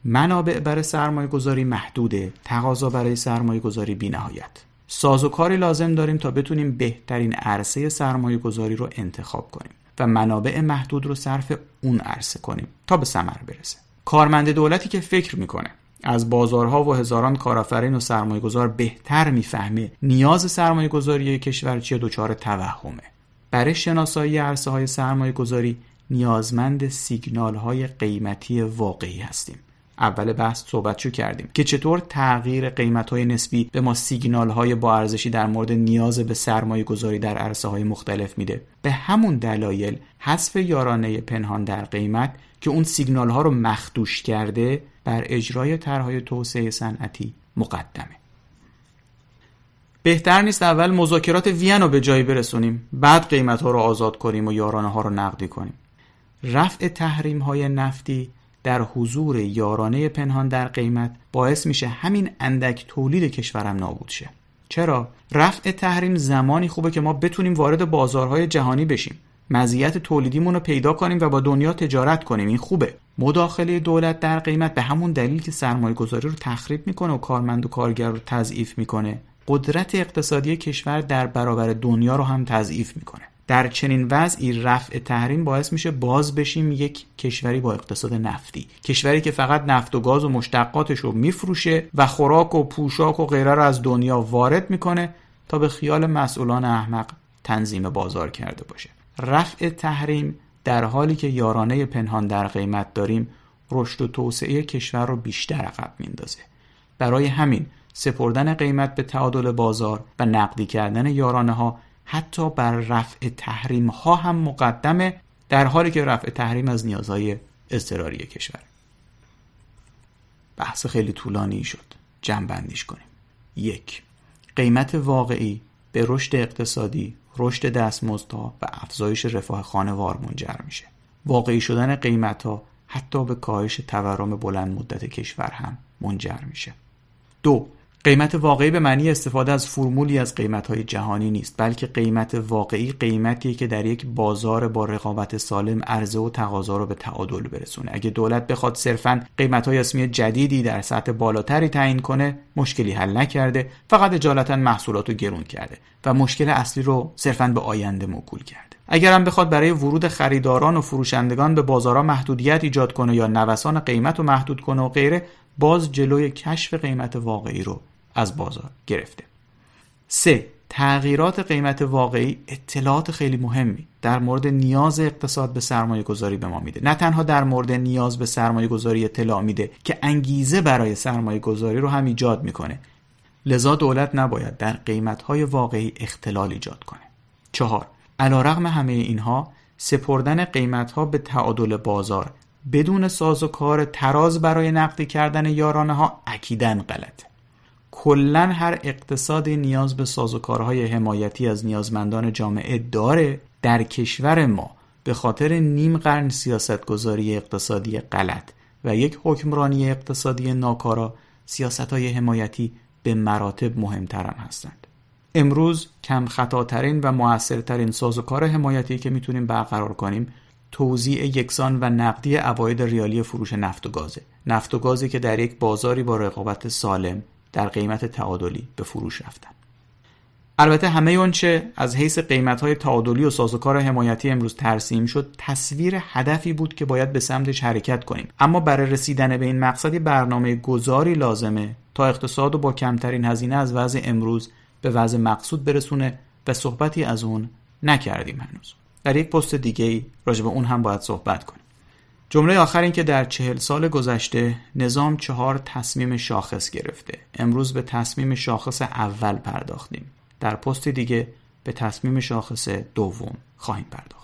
منابع برای سرمایه گذاری محدوده تقاضا برای سرمایه گذاری بی نهایت ساز و کاری لازم داریم تا بتونیم بهترین عرصه سرمایه گذاری رو انتخاب کنیم و منابع محدود رو صرف اون عرصه کنیم تا به ثمر برسه. کارمند دولتی که فکر می‌کنه از بازارها و هزاران کارآفرین و سرمایه گذار بهتر می‌فهمه نیاز سرمایه گذاری کشور چیه دچار توهمه. برای شناسایی عرصه های سرمایه گذاری نیازمند سیگنال های قیمتی واقعی هستیم. اول بحث صحبت شو کردیم که چطور تغییر قیمت های نسبی به ما سیگنال های با ارزشی در مورد نیاز به سرمایه گذاری در عرصه های مختلف میده. به همون دلایل حذف یارانه پنهان در قیمت که اون سیگنال ها رو مخدوش کرده بر اجرای طرحهای توسعه صنعتی مقدمه. بهتر نیست اول مذاکرات وین رو به جایی برسونیم بعد قیمت ها رو آزاد کنیم و یارانه ها رو نقدی کنیم. رفع تحریم های نفتی در حضور یارانه پنهان در قیمت باعث میشه همین اندک تولید کشورم نابود شه. چرا؟ رفع تحریم زمانی خوبه که ما بتونیم وارد بازارهای جهانی بشیم. مزیت تولیدیمون رو پیدا کنیم و با دنیا تجارت کنیم. این خوبه. مداخله دولت در قیمت به همون دلیل که سرمایه گذاری رو تخریب می‌کنه و کارمند و کارگر رو تضعیف می‌کنه. قدرت اقتصادی کشور در برابر دنیا رو هم تضعیف می‌کنه. در چنین وضعی رفع تحریم باعث میشه باز بشیم یک کشوری با اقتصاد نفتی. کشوری که فقط نفت و گاز و مشتقاتش رو میفروشه و خوراک و پوشاک و غیره رو از دنیا وارد می‌کنه تا به خیال مسئولان احمق تنظیم بازار کرده باشه. رفع تحریم در حالی که یارانه پنهان در قیمت داریم رشد و توسعه کشور رو بیشتر عقب میندازه برای همین سپردن قیمت به تعادل بازار و نقدی کردن یارانه ها حتی بر رفع تحریم ها هم مقدمه در حالی که رفع تحریم از نیازهای اضطراری کشور. بحث خیلی طولانی شد. جمع بندیش کنیم. یک قیمت واقعی به رشد اقتصادی رشد دستمزدها و افزایش رفاه خانوار منجر میشه. واقعی شدن قیمت ها حتی به کاهش تورم بلند مدت کشور هم منجر میشه. دو قیمت واقعی به معنی استفاده از فرمولی از قیمتهای جهانی نیست بلکه قیمت واقعی قیمتیه که در یک بازار با رقابت سالم عرضه و تقاضا رو به تعادل برسونه. اگه دولت بخواد صرفا قیمتهای اسمی جدیدی در سطح بالاتری تعیین کنه مشکلی حل نکرده فقط اجالتا محصولات رو گرون کرده و مشکل اصلی رو صرفا به آینده موکول کرده. اگر هم بخواد برای ورود خریداران و فروشندگان به بازارها محدودیت ایجاد کنه یا نوسان قیمت رو محدود کنه و غیره باز جلوی کشف قیمت واقعی رو از بازار گرفته. 3. تغییرات قیمت واقعی اطلاعات خیلی مهمی در مورد نیاز اقتصاد به سرمایه گذاری به ما میده. نه تنها در مورد نیاز به سرمایه گذاری اطلاع میده که انگیزه برای سرمایه گذاری رو هم ایجاد می‌کنه. لذا دولت نباید در قیمت واقعی اختلال ایجاد کنه. چهار علیرغم همه اینها سپردن قیمت ها به تعادل بازار بدون ساز و کار تراز برای نقدی کردن یارانه ها اکیدن غلطه. کلا هر اقتصادی نیاز به سازوکارهای حمایتی از نیازمندان جامعه داره در کشور ما به خاطر نیم قرن سیاستگذاری اقتصادی غلط و یک حکمرانی اقتصادی ناکارا سیاست های حمایتی به مراتب مهمترم هستند. امروز کم خطاترین و موثرترین سازوکار حمایتی که می‌تونیم برقرار کنیم توزیع یکسان و نقدی عواید ریالی فروش نفت و گازه. نفت و گازی که در یک بازاری با رقابت سالم در قیمت تعادلی به فروش رفتن. البته همه اونچه از حیث قیمت های تعادلی و سازوکار حمایتی امروز ترسیم شد تصویر هدفی بود که باید به سمتش حرکت کنیم. اما برای رسیدن به این مقصدی برنامه گذاری لازمه تا اقتصاد و با کمترین هزینه از وضع امروز به وضع مقصود برسونه و صحبتی از اون نکردیم هنوز. در یک پست دیگه ای به اون هم باید صحبت کنیم. جمله آخر این که در چهل سال گذشته نظام چهار تصمیم شاخص گرفته. امروز به تصمیم شاخص اول پرداختیم. در پست دیگه به تصمیم شاخص دوم خواهیم پرداخت.